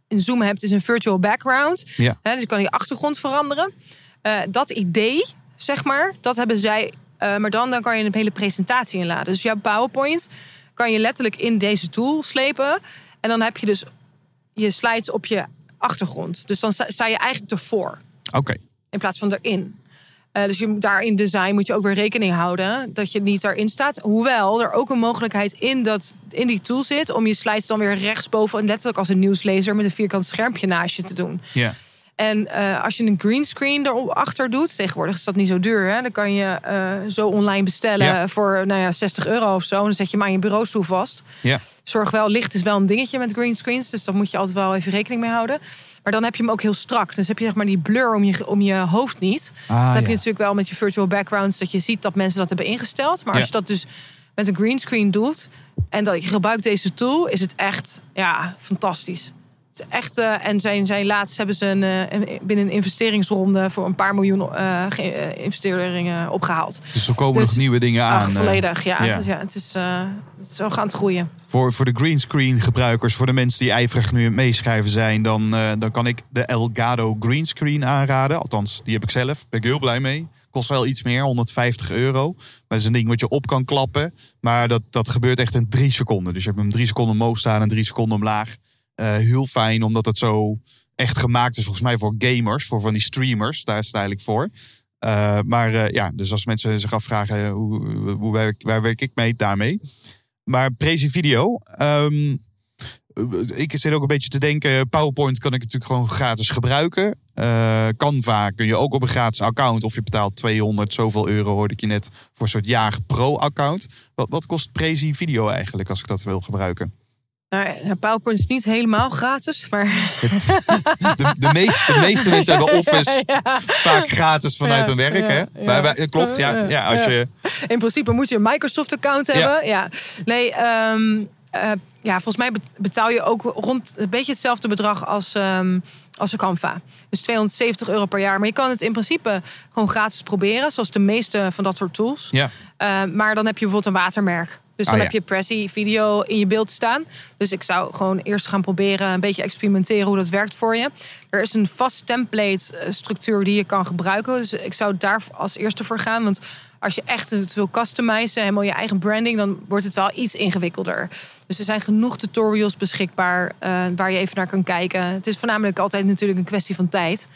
in Zoom hebt, is een virtual background. Ja. Dus je kan je achtergrond veranderen. Dat idee, zeg maar, dat hebben zij. maar dan, dan kan je een hele presentatie inladen. Dus jouw PowerPoint kan je letterlijk in deze tool slepen. En dan heb je dus je slides op je achtergrond. Dus dan sta, je eigenlijk ervoor Oké, in plaats van erin. Eh, dus je, daar in design moet je ook weer rekening houden dat je niet erin staat. Hoewel er ook een mogelijkheid in, dat, in die tool zit om je slides dan weer rechtsboven, letterlijk als een nieuwslezer met een vierkant schermpje naast je te doen. ja. En eh, als je een greenscreen erachter doet, tegenwoordig is dat niet zo duur, hè? dan kan je eh, zo online bestellen Ja. voor nou ja, 60 euro of zo. En dan zet je hem aan je bureaustoel vast. ja. Zorg wel, licht is wel een dingetje met greenscreens. Dus daar moet je altijd wel even rekening mee houden. Maar dan heb je hem ook heel strak. Dus heb je zeg maar die blur om je, om je hoofd niet. Ah, dat heb je natuurlijk wel met je virtual backgrounds. Dat je ziet dat mensen dat hebben ingesteld. Maar als je dat dus met een greenscreen doet. En dat je gebruikt deze tool. Is het echt ja, fantastisch. Echt, en zijn, zijn laatst hebben ze een, eh, een- binnen een investeringsronde voor een paar miljoen investeringen opgehaald. Dus er komen Dus- nog nieuwe dingen aan. Ach, volledig. Ja, ja. Het, is, ja het, is, het is wel gaan het groeien. Voor, voor de greenscreen gebruikers, voor de mensen die ijverig nu meeschrijven zijn, dan, dan kan ik de Elgato greenscreen aanraden. Althans, die heb ik zelf. Daar ben ik heel blij mee. Kost wel iets meer, 150 euro. Maar het is een ding wat je op kan klappen. Maar dat, dat gebeurt echt in drie seconden. Dus je hebt hem drie seconden omhoog staan en drie seconden omlaag. Eh, heel fijn, omdat het zo echt gemaakt is volgens mij voor gamers. Voor van die streamers, daar is het eigenlijk voor. Eh, maar eh, ja, dus als mensen zich afvragen hoe, hoe waar werk ik mee, daarmee. Maar Prezi Video. ehm, ik zit ook een beetje te denken. PowerPoint kan ik natuurlijk gewoon gratis gebruiken. Eh, Canva kun je ook op een gratis account. Of je betaalt 200 zoveel euro, hoorde ik je net. Voor een soort jaar pro-account. Wat, wat kost Prezi Video eigenlijk als ik dat wil gebruiken? Nou, PowerPoint is niet helemaal gratis, maar De, de, meeste, de meeste mensen hebben Office ja, vaak gratis vanuit Ja, hun werk. hè? Maar klopt, ja. ja als je, in principe moet je een Microsoft-account hebben. Ja. Nee, ehm, eh, ja, volgens mij bet- betaal je ook rond een beetje hetzelfde bedrag als, ehm als een Canva. Dus 270 euro per jaar. Maar je kan het in principe gewoon gratis proberen, zoals de meeste van dat soort tools. ja. Uh, maar dan heb je bijvoorbeeld een watermerk. Dus dan Ah, ja. heb je Prezi video in je beeld staan. Dus ik zou gewoon eerst gaan proberen een beetje experimenteren hoe dat werkt voor je. Er is een vast template eh, structuur die je kan gebruiken. Dus ik zou daar als eerste voor gaan. Want als je echt het wil customizen, helemaal je eigen branding, dan wordt het wel iets ingewikkelder. Dus er zijn genoeg tutorials beschikbaar eh, waar je even naar kan kijken. Het is voornamelijk altijd natuurlijk een kwestie van tijd.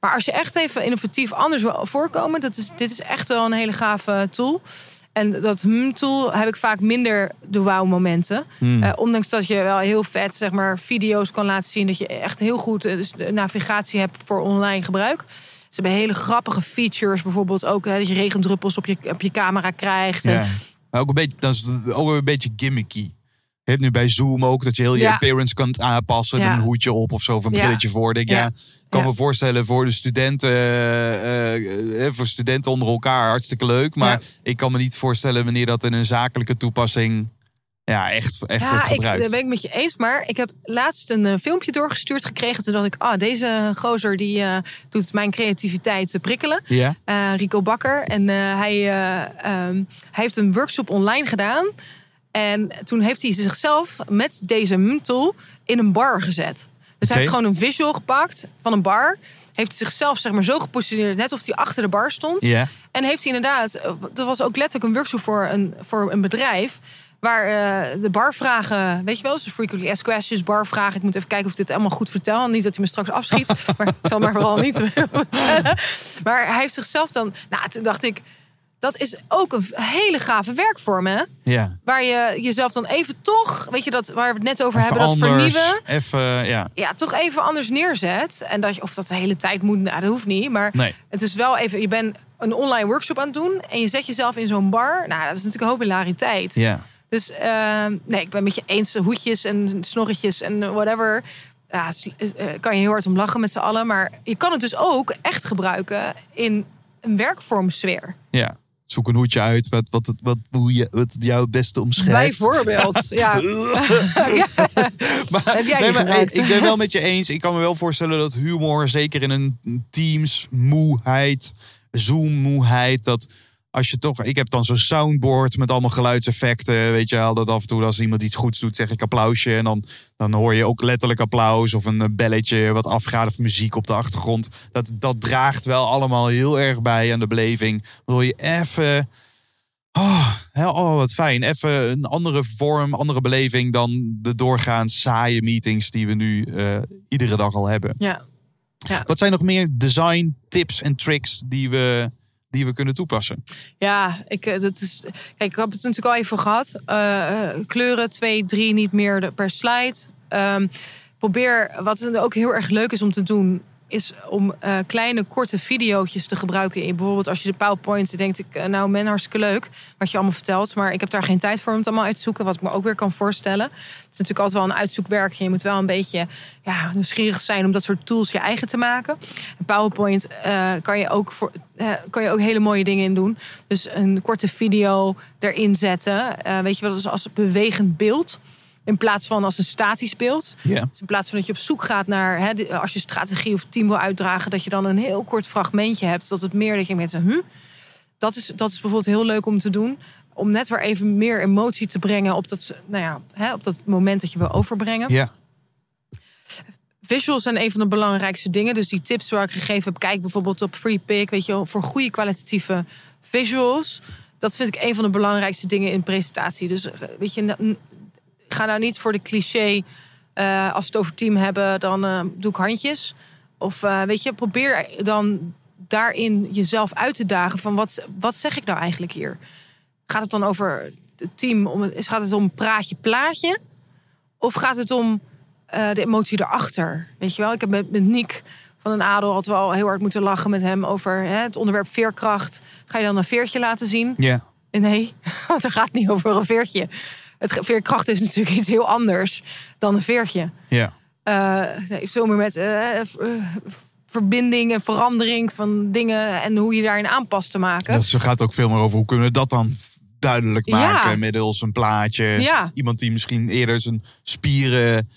Maar als je echt even innovatief anders wil voorkomen, dat is, dit is echt wel een hele gave tool. En dat hmm-tool heb ik vaak minder de wow-momenten. Eh, ondanks dat je wel heel vet zeg maar, video's kan laten zien. Dat je echt heel goed eh, dus navigatie hebt voor online gebruik. Ze hebben hele grappige features. Bijvoorbeeld ook hè, dat je regendruppels op je, op je camera krijgt. En, Ja. Maar ook een beetje, dat is ook een beetje gimmicky. Je hebt nu bij Zoom ook dat je heel je Ja. appearance kan aanpassen. Ja. Een hoedje op of zo, of een brilletje voor. Denk, ja. Ik kan Ja. me voorstellen voor de studenten, eh, eh, voor studenten onder elkaar hartstikke leuk. Maar Ja. ik kan me niet voorstellen wanneer dat in een zakelijke toepassing ja, echt, echt wordt Ja, ik, gebruikt. dat ben ik met je eens. Maar ik heb laatst een eh, filmpje doorgestuurd gekregen. Toen dacht ik, ah, deze gozer die eh, doet mijn creativiteit eh, prikkelen. Ja? eh, Rico Bakker. En eh, hij, eh, ehm, hij heeft een workshop online gedaan. En toen heeft hij zichzelf met deze M-tool in een bar gezet. Dus hij heeft gewoon een visual gepakt van een bar. Heeft zichzelf zeg maar, zo gepositioneerd, net of hij achter de bar stond. En heeft hij inderdaad, eh, er was ook letterlijk een workshop voor een, voor een bedrijf. Waar eh, de barvragen, weet je wel, dus de frequently asked questions, barvragen. Ik moet even kijken of ik dit allemaal goed vertel. Niet dat hij me straks afschiet, maar ik zal maar vooral niet. Maar hij heeft zichzelf dan, nou toen dacht ik, dat is ook een hele gave werkvorm hè. ja. Waar je jezelf dan even toch, weet je dat, waar we het net over Even hebben, dat anders, vernieuwen Even, ja. ja, toch even anders neerzet. En dat je, of dat de hele tijd moet, nou, dat hoeft niet. Maar Nee. het is wel even, je bent een online workshop aan het doen en je zet jezelf in zo'n bar. Nou, dat is natuurlijk een hoop hilariteit. Ja. Dus eh, nee, ik ben met je eens. Hoedjes en snorretjes en whatever. Ja, eh, kan je heel hard om lachen met z'n allen. Maar je kan het dus ook echt gebruiken in een werkvormsfeer. ja. Zoek een hoedje uit wat, wat, het- wat, hoe je, wat jou het beste omschrijft. Bijvoorbeeld. ja. ja. Maar, nee, maar ik, ik ben wel met je eens. Ik kan me wel voorstellen dat humor, zeker in een Teams moeheid, Zoom moeheid, dat als je toch, ik heb dan zo'n soundboard met allemaal geluidseffecten, weet je wel, dat af en toe als iemand iets goeds doet, zeg ik applausje en dan, dan hoor je ook letterlijk applaus of een eh, belletje wat afgaat of muziek op de achtergrond. Dat, dat draagt wel allemaal heel erg bij aan de beleving. Wil je even Oh, oh, wat fijn. Even een andere vorm, andere beleving dan de doorgaans saaie meetings die we nu eh, iedere dag al hebben. ja. Wat zijn nog meer design tips en tricks die we, die we kunnen toepassen? Ja, ik, eh, dat is, kijk, ik heb het natuurlijk al even gehad. Eh, eh, kleuren, twee, drie, niet meer per slide. Ehm, probeer, wat ook heel erg leuk is om te doen, is om eh, kleine, korte video's te gebruiken. In, bijvoorbeeld als je de PowerPoint denkt, ik, eh, nou men, hartstikke leuk wat je allemaal vertelt. Maar ik heb daar geen tijd voor om het allemaal uit te zoeken, wat ik me ook weer kan voorstellen. Het is natuurlijk altijd wel een uitzoekwerkje. Je moet wel een beetje ja, nieuwsgierig zijn om dat soort tools je eigen te maken. En PowerPoint eh, kan, je ook voor, kan je ook hele mooie dingen in doen. Dus een korte video erin zetten. Weet je wel, dus als bewegend beeld. In plaats van als een statisch beeld. Dus in plaats van dat je op zoek gaat naar, hè, als je strategie of team wil uitdragen, dat je dan een heel kort fragmentje hebt. Dat het meer dat je met huh? dat is, dat is bijvoorbeeld heel leuk om te doen. Om net weer even meer emotie te brengen op dat, nou ja, hè, op dat moment dat je wil overbrengen. Ja. Visuals zijn een van de belangrijkste dingen. Dus die tips waar ik gegeven heb, kijk bijvoorbeeld op FreePic, weet je wel, voor goede kwalitatieve visuals. Dat vind ik een van de belangrijkste dingen in presentatie. Dus eh, weet je, ga nou niet voor de cliché. eh, als we het over team hebben, dan eh, doe ik handjes. Of eh, weet je, probeer dan daarin jezelf uit te dagen van wat, wat zeg ik nou eigenlijk hier? Gaat het dan over het team? Om, het- gaat het om praatje plaatje? Of gaat het om de emotie erachter? Weet je wel, ik heb met, met Nick van een Adel altijd wel heel hard moeten lachen met hem over hè, het onderwerp veerkracht. Ga je dan een veertje laten zien? Ja. Nee, want er gaat niet over een veertje. Het veerkracht is natuurlijk iets heel anders dan een veertje. Ja. Het heeft veel meer met eh, eh, verbinding en verandering van dingen en hoe je daarin aanpast te maken. Het gaat ook veel meer over hoe kunnen we dat dan duidelijk Ja. maken middels een plaatje. Ja. Iemand die misschien eerder zijn spieren.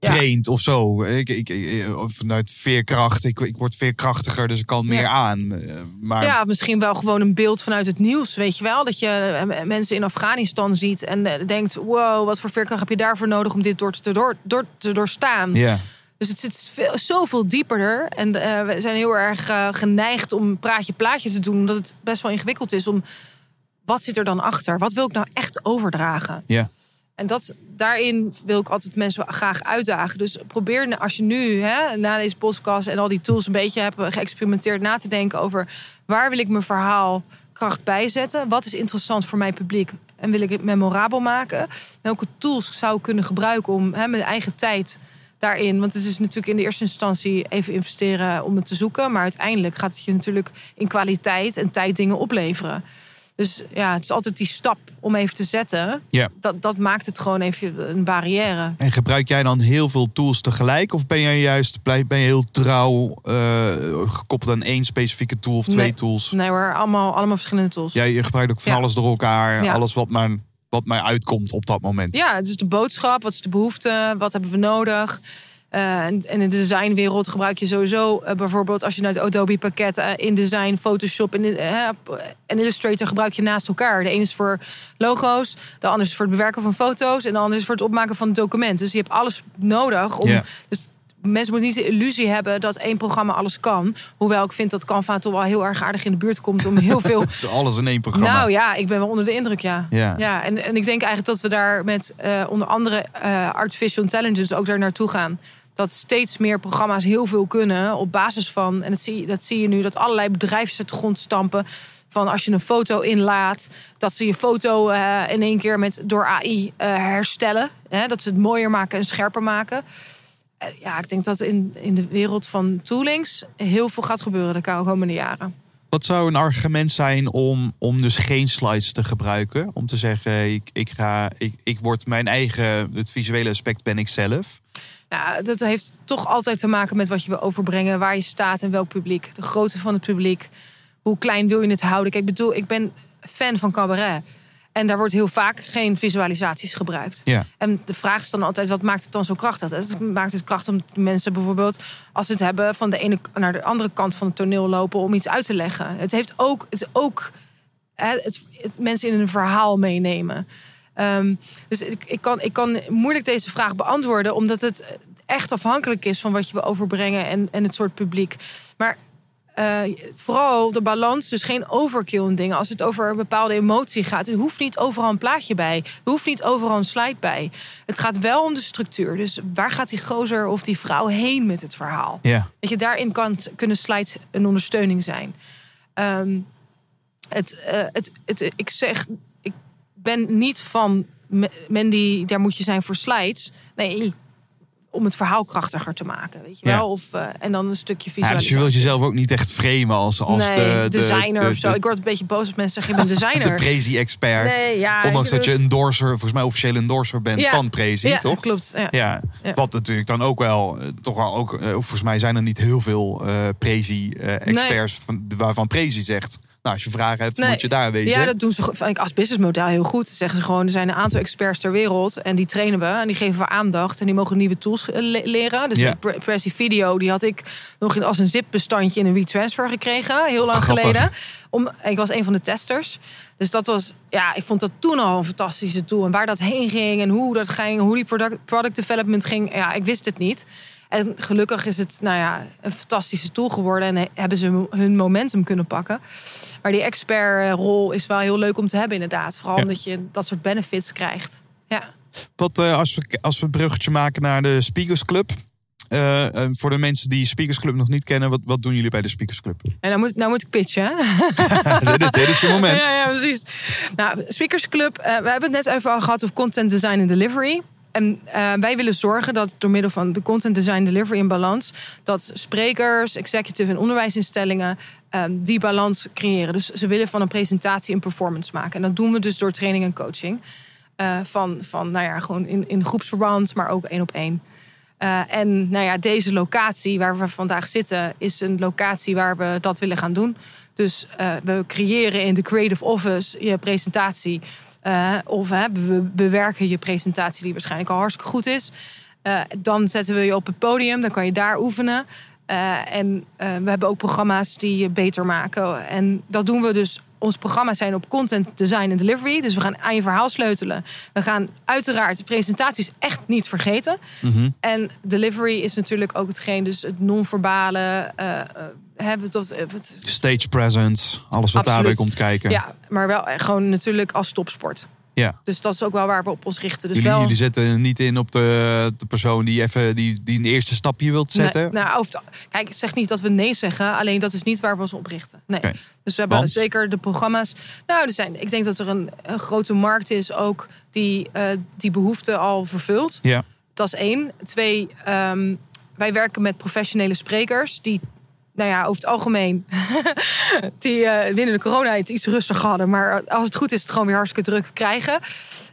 Traint of zo. Ik, ik, ik- of vanuit veerkracht. Ik, ik word veerkrachtiger, dus ik kan meer aan. Eh, Maar Ja, misschien wel gewoon een beeld vanuit het nieuws, weet je wel. Dat je eh, mensen in Afghanistan ziet en eh, denkt... wow, wat voor veerkracht heb je daarvoor nodig om dit door te, door, door te doorstaan. ja. Dus het zit veel, zoveel dieperder. En eh, we zijn heel erg eh, geneigd om praatje plaatje te doen... omdat het best wel ingewikkeld is om... wat zit er dan achter? Wat wil ik nou echt overdragen? Ja. En dat, daarin wil ik altijd mensen graag uitdagen. Dus probeer nou, als je nu hè, na deze podcast en al die tools een beetje hebt geëxperimenteerd na te denken over waar wil ik mijn verhaal kracht bijzetten? Wat is interessant voor mijn publiek? En wil ik het memorabel maken? Welke tools zou ik kunnen gebruiken om hè, mijn eigen tijd daarin? Want het is natuurlijk in de eerste instantie even investeren om het te zoeken. Maar uiteindelijk gaat het je natuurlijk in kwaliteit en tijd dingen opleveren. Dus ja, het is altijd die stap om even te zetten. Ja. Dat, dat maakt het gewoon even een barrière. En gebruik jij dan heel veel tools tegelijk? Of ben jij juist ben je heel trouw eh, gekoppeld aan één specifieke tool of twee Nee. tools? Nee hoor, allemaal, allemaal verschillende tools. Ja, je gebruikt ook van Ja. alles door elkaar. Ja. Alles wat maar, wat maar uitkomt op dat moment. Ja, het is de boodschap, wat is de behoefte, wat hebben we nodig. Eh, en, in de designwereld gebruik je sowieso eh, bijvoorbeeld als je naar het Adobe pakket eh, InDesign, Photoshop en, en Illustrator gebruik je naast elkaar. De ene is voor logo's, de andere is voor het bewerken van foto's en de andere is voor het opmaken van het document. Dus je hebt alles nodig om. Dus mensen moeten niet de illusie hebben dat één programma alles kan. Hoewel ik vind dat Canva toch wel heel erg aardig in de buurt komt om heel veel Het is alles in één programma. nou ja, ik ben wel onder de indruk, ja. Ja. ja en, en ik denk eigenlijk dat we daar met onder andere artificial intelligence ook daar naartoe gaan. Dat steeds meer programma's heel veel kunnen op basis van, en dat zie, dat zie je nu, dat allerlei bedrijven uit de grond stampen. Van als je een foto inlaat, dat ze je foto eh, in één keer met, door AI eh, herstellen. Hè, dat ze het mooier maken en scherper maken. Eh, ja, ik denk dat in, in de wereld van toolings heel veel gaat gebeuren de komende jaren. Wat zou een argument zijn om, om dus geen slides te gebruiken? Om te zeggen, ik, ik, ga, ik, ik word mijn eigen, het visuele aspect ben ik zelf. Ja, dat heeft toch altijd te maken met wat je wil overbrengen, waar je staat en welk publiek. De grootte van het publiek. Hoe klein wil je het houden? Kijk, ik bedoel, ik ben fan van cabaret. En daar wordt heel vaak geen visualisaties gebruikt. Ja. En de vraag is dan altijd, wat maakt het dan zo krachtig? Het maakt het krachtig om mensen bijvoorbeeld, als ze het hebben, van de ene naar de andere kant van het toneel lopen om iets uit te leggen. Het heeft ook, het is ook hè, het, het mensen in een verhaal meenemen. Ehm, dus ik, ik, kan, ik kan moeilijk deze vraag beantwoorden, omdat het echt afhankelijk is van wat je wil overbrengen en, en het soort publiek. Maar eh, vooral de balans, dus geen overkill in dingen. Als het over een bepaalde emotie gaat, er hoeft niet overal een plaatje bij. Er hoeft niet overal een slide bij. Het gaat wel om de structuur. Dus waar gaat die gozer of die vrouw heen met het verhaal? Ja. Dat je daarin kan, kunnen slides een ondersteuning zijn. Ehm, het, eh, het, het, ik zeg, ik ben niet van Mandy, daar moet je zijn voor slides. Nee, om het verhaal krachtiger te maken, weet je Ja. wel? Of, eh, en dan een stukje Ja, visualisatie. dus je wilt jezelf ook niet echt framen als, als nee, de, de designer de, of zo. ik word een beetje boos als mensen zeggen, je bent designer. de Prezi-expert. nee, ja, Ondanks ik dat je endorser, volgens mij officieel endorser bent Ja. van Prezi, ja, toch? klopt. Ja. Ja. Ja. wat natuurlijk dan ook wel, eh, toch wel ook, eh, volgens mij zijn er niet heel veel eh Prezi-experts van, waarvan Prezi zegt, nou als je vragen hebt, Nee. moet je daar wezen. Ja, dat doen ze ik als businessmodel heel goed. Zeggen ze gewoon, er zijn een aantal experts ter wereld en die trainen we en die geven we aandacht en die mogen nieuwe tools le- leren. Dus Ja. Pre- Prezi Video, die had ik nog in- als een zip-bestandje in een WeTransfer gekregen, heel lang Grappig. geleden. Om, ik was een van de testers. Dus dat was, ja, ik vond dat toen al een fantastische tool. En waar dat heen ging en hoe dat ging, hoe die product, product development ging, ja, ik wist het niet. En gelukkig is het nou ja, een fantastische tool geworden en he- hebben ze hun momentum kunnen pakken. Maar die expertrol is wel heel leuk om te hebben, inderdaad. Vooral Ja. omdat je dat soort benefits krijgt. Ja. Wat, eh, als, we, als we een bruggetje maken naar de Speakers Club. Eh, voor de mensen die Speakers Club nog niet kennen, wat, wat doen jullie bij de Speakers Club? En nou moet, nou moet ik pitchen, dit is je moment. Ja, ja, precies. Nou, Speakers Club, eh, we hebben het net even al gehad over content design en delivery. En eh, wij willen zorgen dat door middel van de content design delivery in balans, dat sprekers, executive en onderwijsinstellingen eh, die balans creëren. Dus ze willen van een presentatie een performance maken. En dat doen we dus door training en coaching. Eh, van, van, nou ja, gewoon in, in groepsverband, maar ook één op één. Eh, en nou ja, deze locatie waar we vandaag zitten, is een locatie waar we dat willen gaan doen. Dus we creëren in de Creative Office je presentatie. Eh, of we bewerken je presentatie, die waarschijnlijk al hartstikke goed is. Eh, dan zetten we je op het podium, dan kan je daar oefenen. Eh, en we hebben ook programma's die je beter maken. En dat doen we dus. Onze programma's zijn op content design en delivery. Dus we gaan aan je verhaal sleutelen. We gaan uiteraard de presentaties echt niet vergeten. En delivery is natuurlijk ook hetgeen, dus het non-verbale. eh, hebben wat- Stage presence, alles wat daarbij komt kijken. ja, maar wel eh, gewoon natuurlijk als topsport. Ja. Dus dat is ook wel waar we op ons richten. Dus jullie, wel, jullie zetten niet in op de, de persoon die even die, die een eerste stapje wilt zetten. Nee, nou, kijk, ik zeg niet dat we nee zeggen, alleen dat is niet waar we ons op richten. Nee. Dus we hebben Want? zeker de programma's. Nou, er zijn, ik denk dat er een, een grote markt is ook die eh, die behoefte al vervult. Ja. Dat is één. Twee, ehm, wij werken met professionele sprekers die, nou ja, over het algemeen, die eh binnen de corona het iets rustiger hadden. Maar als het goed is, het gewoon weer hartstikke druk krijgen.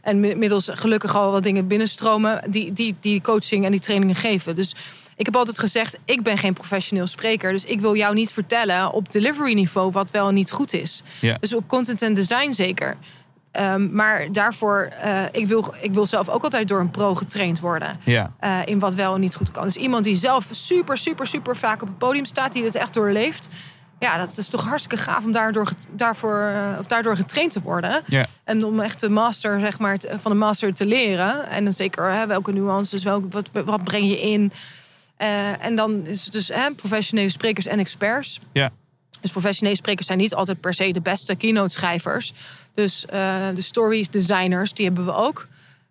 En mi- middels gelukkig al wat dingen binnenstromen, die, die, die coaching en die trainingen geven. Dus ik heb altijd gezegd, ik ben geen professioneel spreker. Dus ik wil jou niet vertellen op delivery niveau wat wel en niet goed is. Ja. Dus op content en design zeker. Ehm, maar daarvoor, eh, ik, wil, ik wil zelf ook altijd door een pro getraind worden. Ja. eh, in wat wel en niet goed kan. Dus iemand die zelf super, super, super vaak op het podium staat, die het echt doorleeft. Ja, dat is toch hartstikke gaaf om daardoor, daarvoor, eh, of daardoor getraind te worden. Ja. En om echt de master, zeg maar, van de master te leren. En dan zeker hè, welke nuances, welke, wat, wat breng je in. En dan is het dus hè, professionele sprekers en experts. Ja. Dus professionele sprekers zijn niet altijd per se de beste keynote schrijvers. Dus eh, de stories designers, die hebben we ook.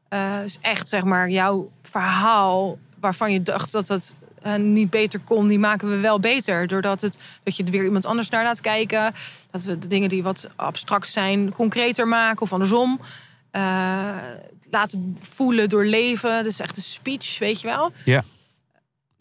Eh dus echt zeg maar jouw verhaal waarvan je dacht dat het eh, niet beter kon, die maken we wel beter. Doordat het, dat je er weer iemand anders naar laat kijken. Dat we de dingen die wat abstract zijn concreter maken of andersom. Laten voelen, doorleven. Dat is echt een speech, weet je wel. Ja.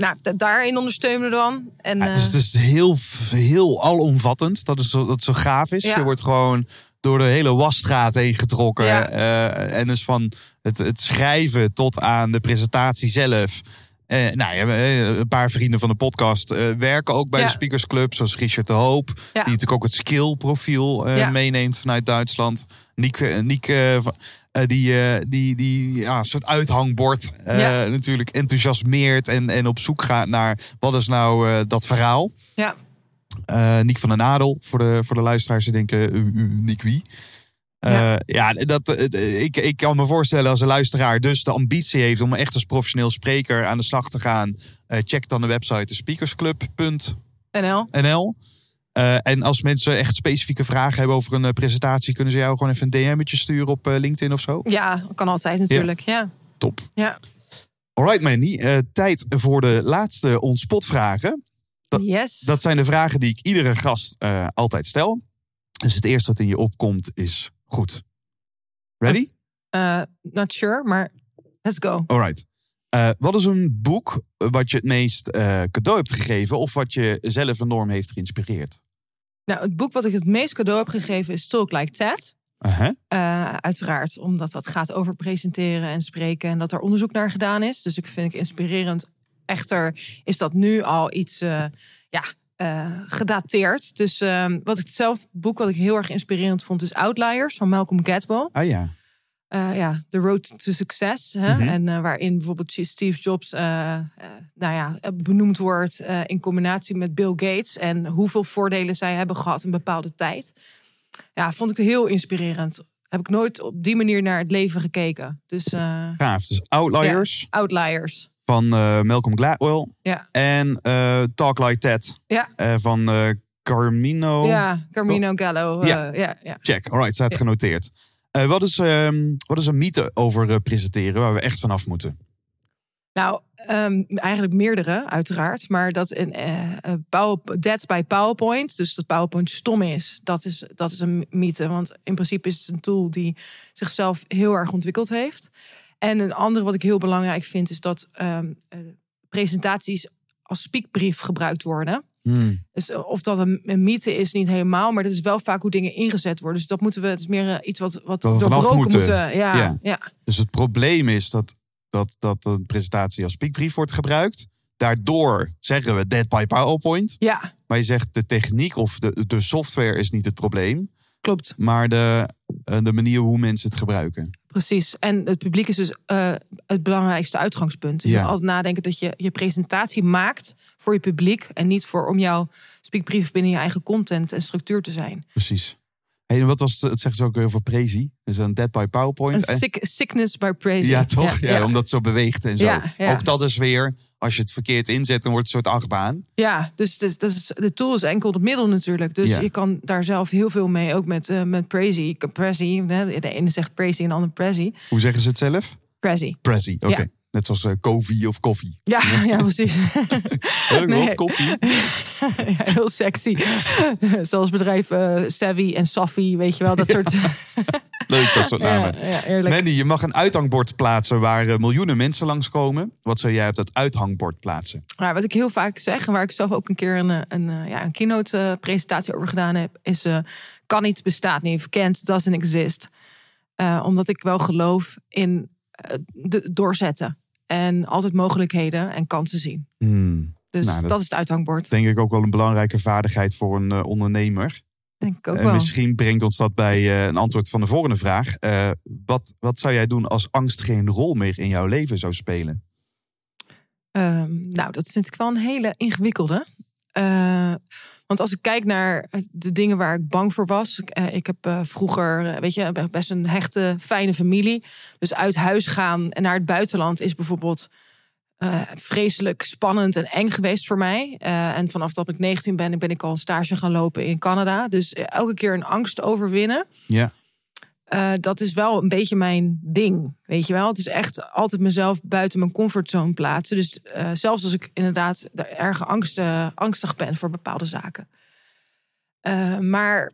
Nou, da- daarin ondersteunen we dan. En, Ja, het, is, eh, het is heel, heel alomvattend. Dat is zo, dat zo gaaf is. Ja. Je wordt gewoon door de hele wasstraat heen getrokken. Ja. Eh, en dus van het, het schrijven tot aan de presentatie zelf. Eh, nou, een paar vrienden van de podcast werken ook bij de Speakers Club. Zoals Richard de Hoop. Die natuurlijk ook het skill profiel Ja. meeneemt vanuit Duitsland. Niek, Niek eh, die, eh, die, die ja, soort uithangbord eh, Ja. natuurlijk enthousiasmeert. En, en op zoek gaat naar wat is nou dat verhaal. ja. Niek van den Adel, voor de, voor de luisteraars die denken, Niek wie? Ja, Ja. dat, ik, ik kan me voorstellen als een luisteraar dus de ambitie heeft om echt als professioneel spreker aan de slag te gaan. check dan de website speakersclub.nl. NL. Eh, en als mensen echt specifieke vragen hebben over een eh, presentatie, kunnen ze jou gewoon even een DM'tje sturen op eh, LinkedIn of zo. Ja, kan altijd natuurlijk. Ja. Top. Ja. Alright Mandy, eh, tijd voor de laatste onspot-vragen. Dat- yes. Dat zijn de vragen die ik iedere gast altijd stel. Dus het eerste wat in je opkomt is goed. Ready? Not sure, maar let's go. Alright. Eh, wat is een boek wat je het meest eh, cadeau hebt gegeven of wat je zelf enorm heeft geïnspireerd? Nou, het boek wat ik het meest cadeau heb gegeven is Talk Like Ted. Uh-huh. Eh, uiteraard, omdat dat gaat over presenteren en spreken en dat er onderzoek naar gedaan is. Dus ik vind het inspirerend. Echter is dat nu al iets ja, gedateerd. Dus ehm, wat ik zelf, boek wat ik heel erg inspirerend vond, is Outliers van Malcolm Gladwell. Ah ja. Eh, ja, The Road to Success. Hè? Mhm. En eh, waarin bijvoorbeeld Steve Jobs eh, nou ja, benoemd wordt in combinatie met Bill Gates. En hoeveel voordelen zij hebben gehad in een bepaalde tijd. Ja, vond ik heel inspirerend. Heb ik nooit op die manier naar het leven gekeken. Dus Gaaf. Dus Outliers Outliers. van Malcolm Gladwell. Ja. En Talk Like That Ja. van Carmino. Ja, Carmino Gallo. Ja. ja. Ja, Check. Alright, staat genoteerd. Eh, wat, is, ehm, wat is een mythe over eh, presenteren waar we echt vanaf moeten? Nou, ehm, eigenlijk meerdere, uiteraard. Maar dat een eh, by PowerPoint, dus dat PowerPoint stom is, dat is, dat is een mythe. Want in principe is het een tool die zichzelf heel erg ontwikkeld heeft. En een andere wat ik heel belangrijk vind, is dat ehm, eh, presentaties als spiekbrief gebruikt worden. Hmm. Dus eh, of dat een, een mythe is, niet helemaal. Maar dat is wel vaak hoe dingen ingezet worden. Dus dat moeten we, het is meer eh, iets wat, wat we doorbroken moeten. moeten. Ja, Ja. ja. Dus het probleem is dat, dat, dat een presentatie als piekbrief wordt gebruikt. Daardoor zeggen we dead by PowerPoint. ja, Maar je zegt de techniek of de, de software is niet het probleem. klopt. Maar de, eh, de manier hoe mensen het gebruiken. Precies. En het publiek is dus eh, het belangrijkste uitgangspunt. Dus Ja. je moet altijd nadenken dat je je presentatie maakt voor je publiek. En niet voor om jouw speakbrief binnen je eigen content en structuur te zijn. Precies. Hey, en wat was het, zeggen ze ook over Prezi? Dus een dead by PowerPoint. Een En- sick, sickness by praising. ja, toch? Ja, omdat het zo beweegt en zo. Ja. Ook dat is weer, als je het verkeerd inzet, dan wordt het een soort achtbaan. Ja, dus de, dus de tool is enkel het middel natuurlijk. Dus je kan daar zelf heel veel mee. Ook met, eh met Prezi. Prezi. De ene zegt Prezi en de andere Prezi. Hoe zeggen ze het zelf? Prezi. Prezi, oké. Net zoals eh koffie of koffie. Ja, ja, precies. Nee. goed, koffie. ja, heel sexy. Zoals bedrijf eh Savvy en Safi, weet je wel. Dat soort... Leuk, dat soort namen. Ja. Mandy, je mag een uithangbord plaatsen waar eh, miljoenen mensen langskomen. Wat zou jij op dat uithangbord plaatsen? Maar wat ik heel vaak zeg, en waar ik zelf ook een keer een, een, ja, een keynote presentatie over gedaan heb, is kan niet, bestaat niet, can't, doesn't exist. Omdat ik wel geloof in de, doorzetten en altijd mogelijkheden en kansen zien. Hmm, Dus Nou, dat- dat, is het uithangbord, denk ik ook wel een belangrijke vaardigheid voor een eh, ondernemer. denk ik ook En wel. misschien brengt ons dat bij eh, een antwoord van de volgende vraag. Eh, wat, wat zou jij doen als angst geen rol meer in jouw leven zou spelen? Ehm, nou, dat vind ik wel een hele ingewikkelde. Eh, want als ik kijk naar de dingen waar ik bang voor was. Ik, eh, heb eh, vroeger, eh, weet je, best een hechte, fijne familie. Dus uit huis gaan en naar het buitenland is bijvoorbeeld eh, vreselijk spannend en eng geweest voor mij. Eh, en vanaf dat ik 19 ben, ben ik al een stage gaan lopen in Canada. Dus eh, elke keer een angst overwinnen. Ja. Eh, dat is wel een beetje mijn ding, weet je wel. Het is echt altijd mezelf buiten mijn comfortzone plaatsen. Dus eh, zelfs als ik inderdaad er erg angst, angstig ben voor bepaalde zaken. Eh, maar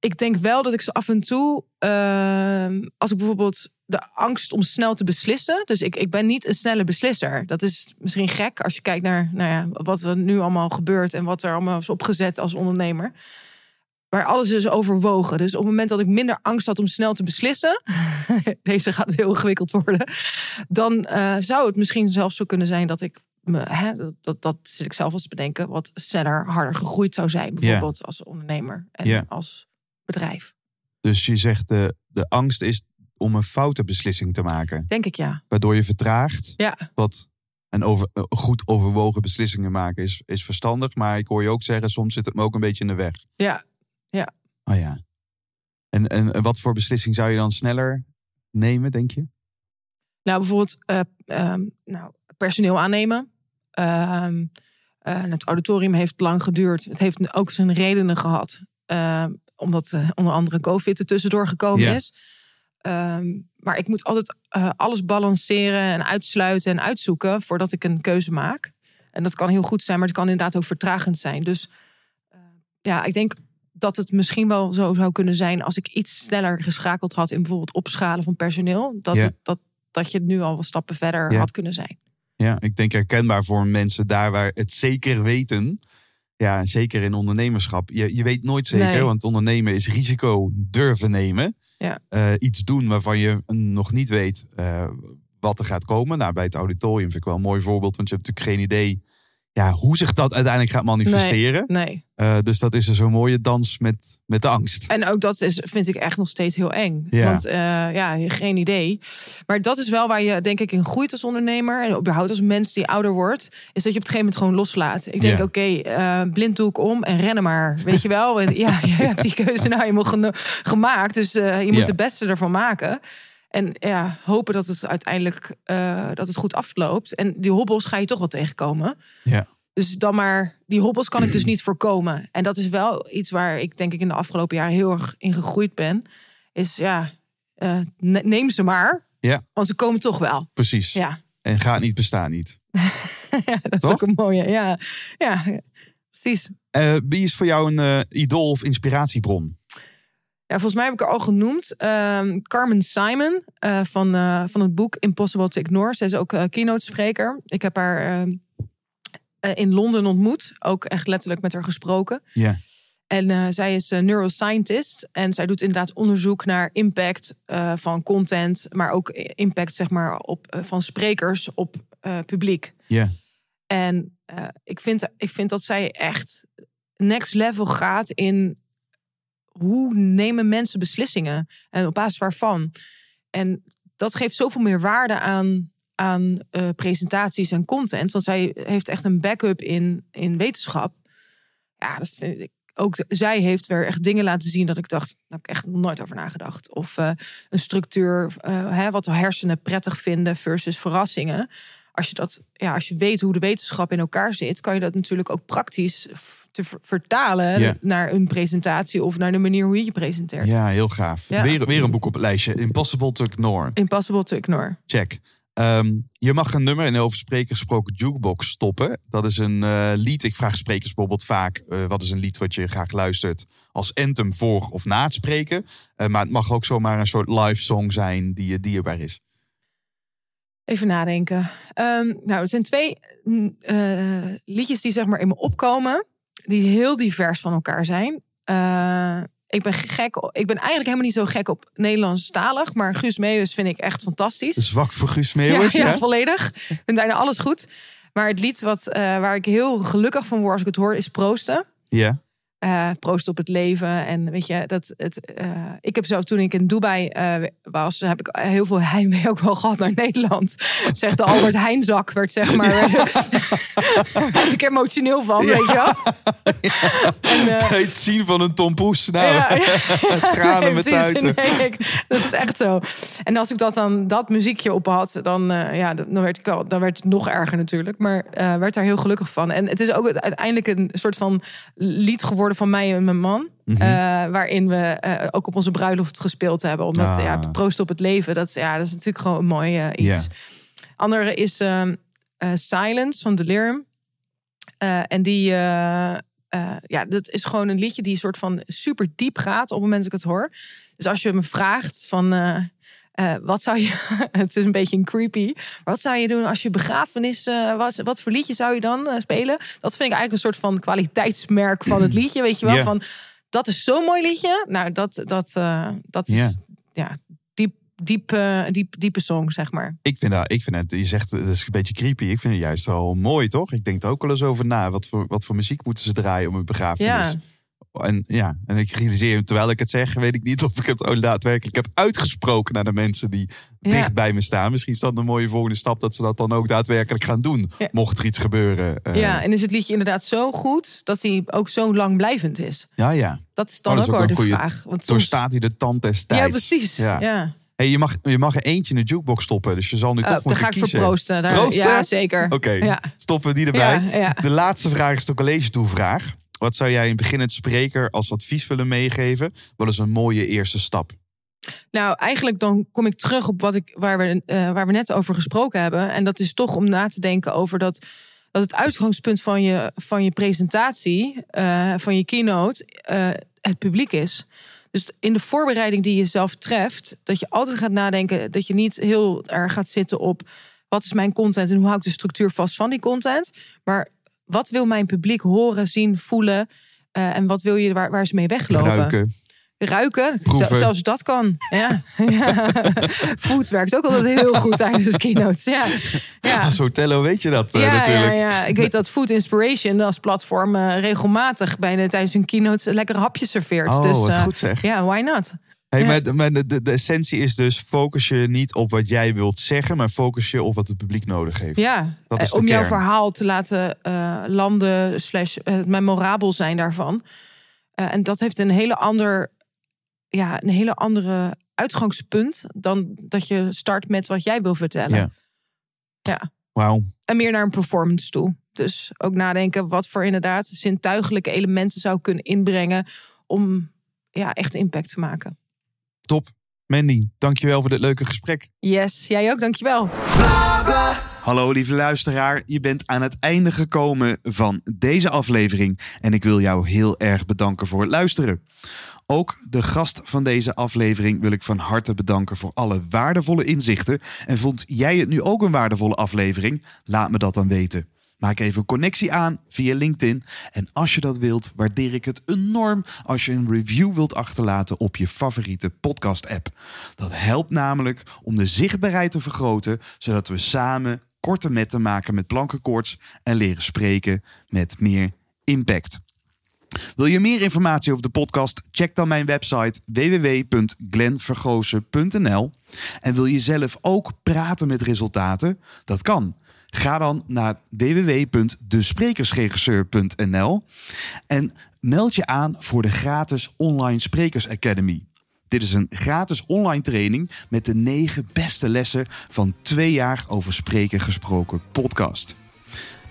ik denk wel dat ik zo af en toe, eh, als ik bijvoorbeeld de angst om snel te beslissen. Dus ik, ik ben niet een snelle beslisser. Dat is misschien gek als je kijkt naar nou ja, wat er nu allemaal gebeurt en wat er allemaal is opgezet als ondernemer. Maar alles is overwogen. Dus op het moment dat ik minder angst had om snel te beslissen. Deze gaat heel ingewikkeld worden. Dan eh, zou het misschien zelfs zo kunnen zijn dat ik. Me, hè, dat, dat, dat zit ik zelf als te bedenken. Wat sneller, harder gegroeid zou zijn. Bijvoorbeeld als ondernemer en als bedrijf. Dus je zegt de, de angst is om een foute beslissing te maken. Denk ik ja. Waardoor je vertraagt. Ja, Wat en over, goed overwogen beslissingen maken is, is verstandig. Maar ik hoor je ook zeggen, soms zit het me ook een beetje in de weg. ja. Oh ja. En, en en wat voor beslissing zou je dan sneller nemen, denk je? Nou, bijvoorbeeld eh, ehm, nou, personeel aannemen. Ehm, eh, het auditorium heeft lang geduurd. Het heeft ook zijn redenen gehad. Ehm, omdat eh, onder andere COVID er tussendoor gekomen Ja. is. Maar ik moet altijd alles balanceren en uitsluiten en uitzoeken voordat ik een keuze maak. En dat kan heel goed zijn, maar het kan inderdaad ook vertragend zijn. Dus ja, ik denk dat het misschien wel zo zou kunnen zijn als ik iets sneller geschakeld had in bijvoorbeeld opschalen van personeel. Dat, Ja. het, dat, dat je het nu al wat stappen verder Ja. had kunnen zijn. Ja, ik denk herkenbaar voor mensen daar waar het zeker weten. Ja, zeker in ondernemerschap. Je, je weet nooit zeker, Nee. want ondernemen is risico durven nemen. Ja. Eh, iets doen waarvan je nog niet weet eh, wat er gaat komen. Nou, bij het auditorium vind ik wel een mooi voorbeeld, want je hebt natuurlijk geen idee ja, hoe zich dat uiteindelijk gaat manifesteren. Nee. Eh, dus dat is zo'n mooie dans met, met de angst. En ook dat is, vind ik echt nog steeds heel eng. Ja. Want eh, ja, geen idee. Maar dat is wel waar je denk ik in groeit als ondernemer. En überhaupt als mens die ouder wordt. Is dat je op het gegeven moment gewoon loslaat. Ik denk, Ja. oké, eh, blinddoek om en rennen maar. Weet je wel? Ja, je hebt die keuze nou helemaal gemaakt. Dus je moet het beste ervan maken. En ja, hopen dat het uiteindelijk eh, dat het goed afloopt. En die hobbels ga je toch wel tegenkomen. Ja. Dus dan maar, die hobbels kan ik dus niet voorkomen. En dat is wel iets waar ik denk ik in de afgelopen jaren heel erg in gegroeid ben. Is ja, eh, ne- neem ze maar. Ja. Want ze komen toch wel. Precies. Ja, En gaat niet, bestaan niet. ja dat is ook een mooie. Ja, ja precies. Eh, wie is voor jou een idool of inspiratiebron? Ja, volgens mij heb ik er al genoemd. Ehm, Carmen Simon eh, van, eh, van het boek Impossible to Ignore. Zij is ook eh, keynote spreker. Ik heb haar ehm, eh, in Londen ontmoet. Ook echt letterlijk met haar gesproken. Ja. En zij is een neuroscientist. En zij doet inderdaad onderzoek naar impact van content. Maar ook impact zeg maar, op, van sprekers op publiek. Ja. En ik, vind, ik vind dat zij echt next level gaat in hoe nemen mensen beslissingen en op basis waarvan. En dat geeft zoveel meer waarde aan, aan eh, presentaties en content. Want zij heeft echt een backup in, in wetenschap. Ja, dat vind ik. Ook zij heeft weer echt dingen laten zien dat ik dacht, daar heb ik echt nooit over nagedacht. Of eh, een structuur, eh, hè, wat de hersenen prettig vinden versus verrassingen als je dat, ja, als je weet hoe de wetenschap in elkaar zit, kan je dat natuurlijk ook praktisch te ver- vertalen Ja. naar een presentatie of naar de manier hoe je je presenteert. ja, heel gaaf. Ja. Weer, weer een boek op het lijstje. Impossible to Ignore. Impossible to ignore. Check. Ehm, je mag een nummer in de over spreker gesproken jukebox stoppen. Dat is een eh, lied. Ik vraag sprekers bijvoorbeeld vaak: eh, wat is een lied wat je graag luistert als anthem voor of na het spreken? Eh, maar het mag ook zomaar een soort live song zijn die je dierbaar is. Even nadenken. Ehm, nou, er zijn twee mm, eh, liedjes die zeg maar in me opkomen, die heel divers van elkaar zijn. Eh, ik ben gek. Ik ben eigenlijk helemaal niet zo gek op Nederlandstalig, maar Guus Meeuwis vind ik echt fantastisch. Zwak voor Guus Meeuwis. ja, Ja, ja, volledig. Ik vind bijna alles goed. Maar het lied wat, eh, waar ik heel gelukkig van word als ik het hoor, is Proosten. ja. Eh proosten op het leven. En weet je, dat het. eh, ik heb zo toen ik in Dubai eh, was, heb ik heel veel heimwee ook wel gehad naar Nederland. Zeg de Albert Heijnzak werd zeg maar. Daar was ik emotioneel van, weet je wel. En, Het zien van een tompoes. Nou, ja, ja. tranen Nee, met precies. tuiten. Nee, ik- dat is echt zo. En als ik dat dan dat muziekje op had, dan, ja, dan, werd ik wel, dan werd het nog erger natuurlijk. Maar werd daar heel gelukkig van. En het is ook uiteindelijk een soort van lied geworden van mij en mijn man. Mhm. eh, waarin we eh, ook op onze bruiloft gespeeld hebben. Omdat Ah. ja, proost op het leven. Dat, ja, dat is natuurlijk gewoon een mooi eh, iets. Andere is ehm, eh, Silence van Delirium. En die, ja, dat is gewoon een liedje die soort van super diep gaat op het moment dat ik het hoor. Dus als je me vraagt van, eh, wat zou je, het is een beetje een creepy, wat zou je doen als je begrafenis eh, was? Wat voor liedje zou je dan eh, spelen? Dat vind ik eigenlijk een soort van kwaliteitsmerk van het liedje, weet je wel? Van, dat is zo'n mooi liedje. Nou, dat, dat, dat is, Ja. ja, diep, diep, diep, diepe song, zeg maar. Ik vind dat, ik vind het, je zegt het is een beetje creepy. Ik vind het juist wel mooi, toch? Ik denk er ook wel eens over na. Wat voor, wat voor muziek moeten ze draaien om een begrafenis? Ja. En ja, en ik realiseer terwijl ik het zeg, weet ik niet of ik het ook daadwerkelijk heb uitgesproken naar de mensen die Ja. dicht bij me staan. Misschien is dat een mooie volgende stap dat ze dat dan ook daadwerkelijk gaan doen. Ja. Mocht er iets gebeuren. Eh, Ja, en is het liedje inderdaad zo goed dat hij ook zo lang blijvend is? ja, ja. Dat is dan Oh, dat is ook wel de een goeie- vraag. Want soms... staat hij de tand des tijds. Ja, precies. Ja. Ja. Hey, je, mag, je mag er eentje in de jukebox stoppen, dus je zal nu Oh, toch moeten ga ik kiezen. voor proosten. Daar, Proosten? Ja, zeker. Oké, stoppen we die erbij. De laatste vraag is de college toevraag. Wat zou jij in het begin het spreker als advies willen meegeven? Wat is een mooie eerste stap? Nou, eigenlijk dan kom ik terug op wat ik, waar, we, eh, waar we net over gesproken hebben. En dat is toch om na te denken over dat, dat het uitgangspunt van je, van je presentatie, eh, van je keynote, eh, het publiek is. Dus in de voorbereiding die je zelf treft, dat je altijd gaat nadenken dat je niet heel erg gaat zitten op wat is mijn content en hoe hou ik de structuur vast van die content. Maar wat wil mijn publiek horen, zien, voelen? eh, en wat wil je waar, waar ze mee weglopen? Ruiken. Ruiken, zelfs dat kan. Ja. ja. Food werkt ook altijd heel goed tijdens keynotes. Ja, ja. Als Hotello weet je dat eh, Ja, natuurlijk. ja, ja, ik weet dat Food Inspiration als platform eh, regelmatig bijna tijdens hun keynotes lekkere hapjes serveert. Oh, dus wat goed zeg. ja, why not? Hey, Ja. maar de, essentie is dus focus je niet op wat jij wilt zeggen, maar focus je op wat het publiek nodig heeft. Ja, Dat is eh, om jouw verhaal te laten eh, landen, slash het memorabel zijn daarvan. En dat heeft een hele, ander, ja, een hele andere uitgangspunt dan dat je start met wat jij wil vertellen. Ja. Ja. Wauw. En meer naar een performance toe. Dus ook nadenken wat voor inderdaad zintuigelijke elementen zou kunnen inbrengen om ja, echt impact te maken. Top. Mandy, dankjewel voor dit leuke gesprek. Yes, jij ook, dankjewel. Hallo lieve luisteraar, je bent aan het einde gekomen van deze aflevering en ik wil jou heel erg bedanken voor het luisteren. Ook de gast van deze aflevering wil ik van harte bedanken voor alle waardevolle inzichten. En vond jij het nu ook een waardevolle aflevering? Laat me dat dan weten. Maak even een connectie aan via LinkedIn. En als je dat wilt, waardeer ik het enorm als je een review wilt achterlaten op je favoriete podcast-app. Dat helpt namelijk om de zichtbaarheid te vergroten, zodat we samen korte metten maken met plankenkoorts en leren spreken met meer impact. Wil je meer informatie over de podcast? Check dan mijn website www.glenvergozen.nl. En wil je zelf ook praten met resultaten? Dat kan. Ga dan naar www.desprekersregisseur.nl en meld je aan voor de gratis Online Sprekers Academy. Dit is een gratis online training met de negen beste lessen van twee jaar over spreken gesproken podcast.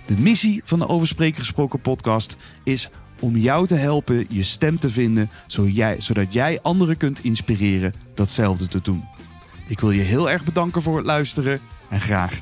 De missie van de Over Spreken gesproken podcast is om jou te helpen je stem te vinden, zodat jij anderen kunt inspireren datzelfde te doen. Ik wil je heel erg bedanken voor het luisteren en graag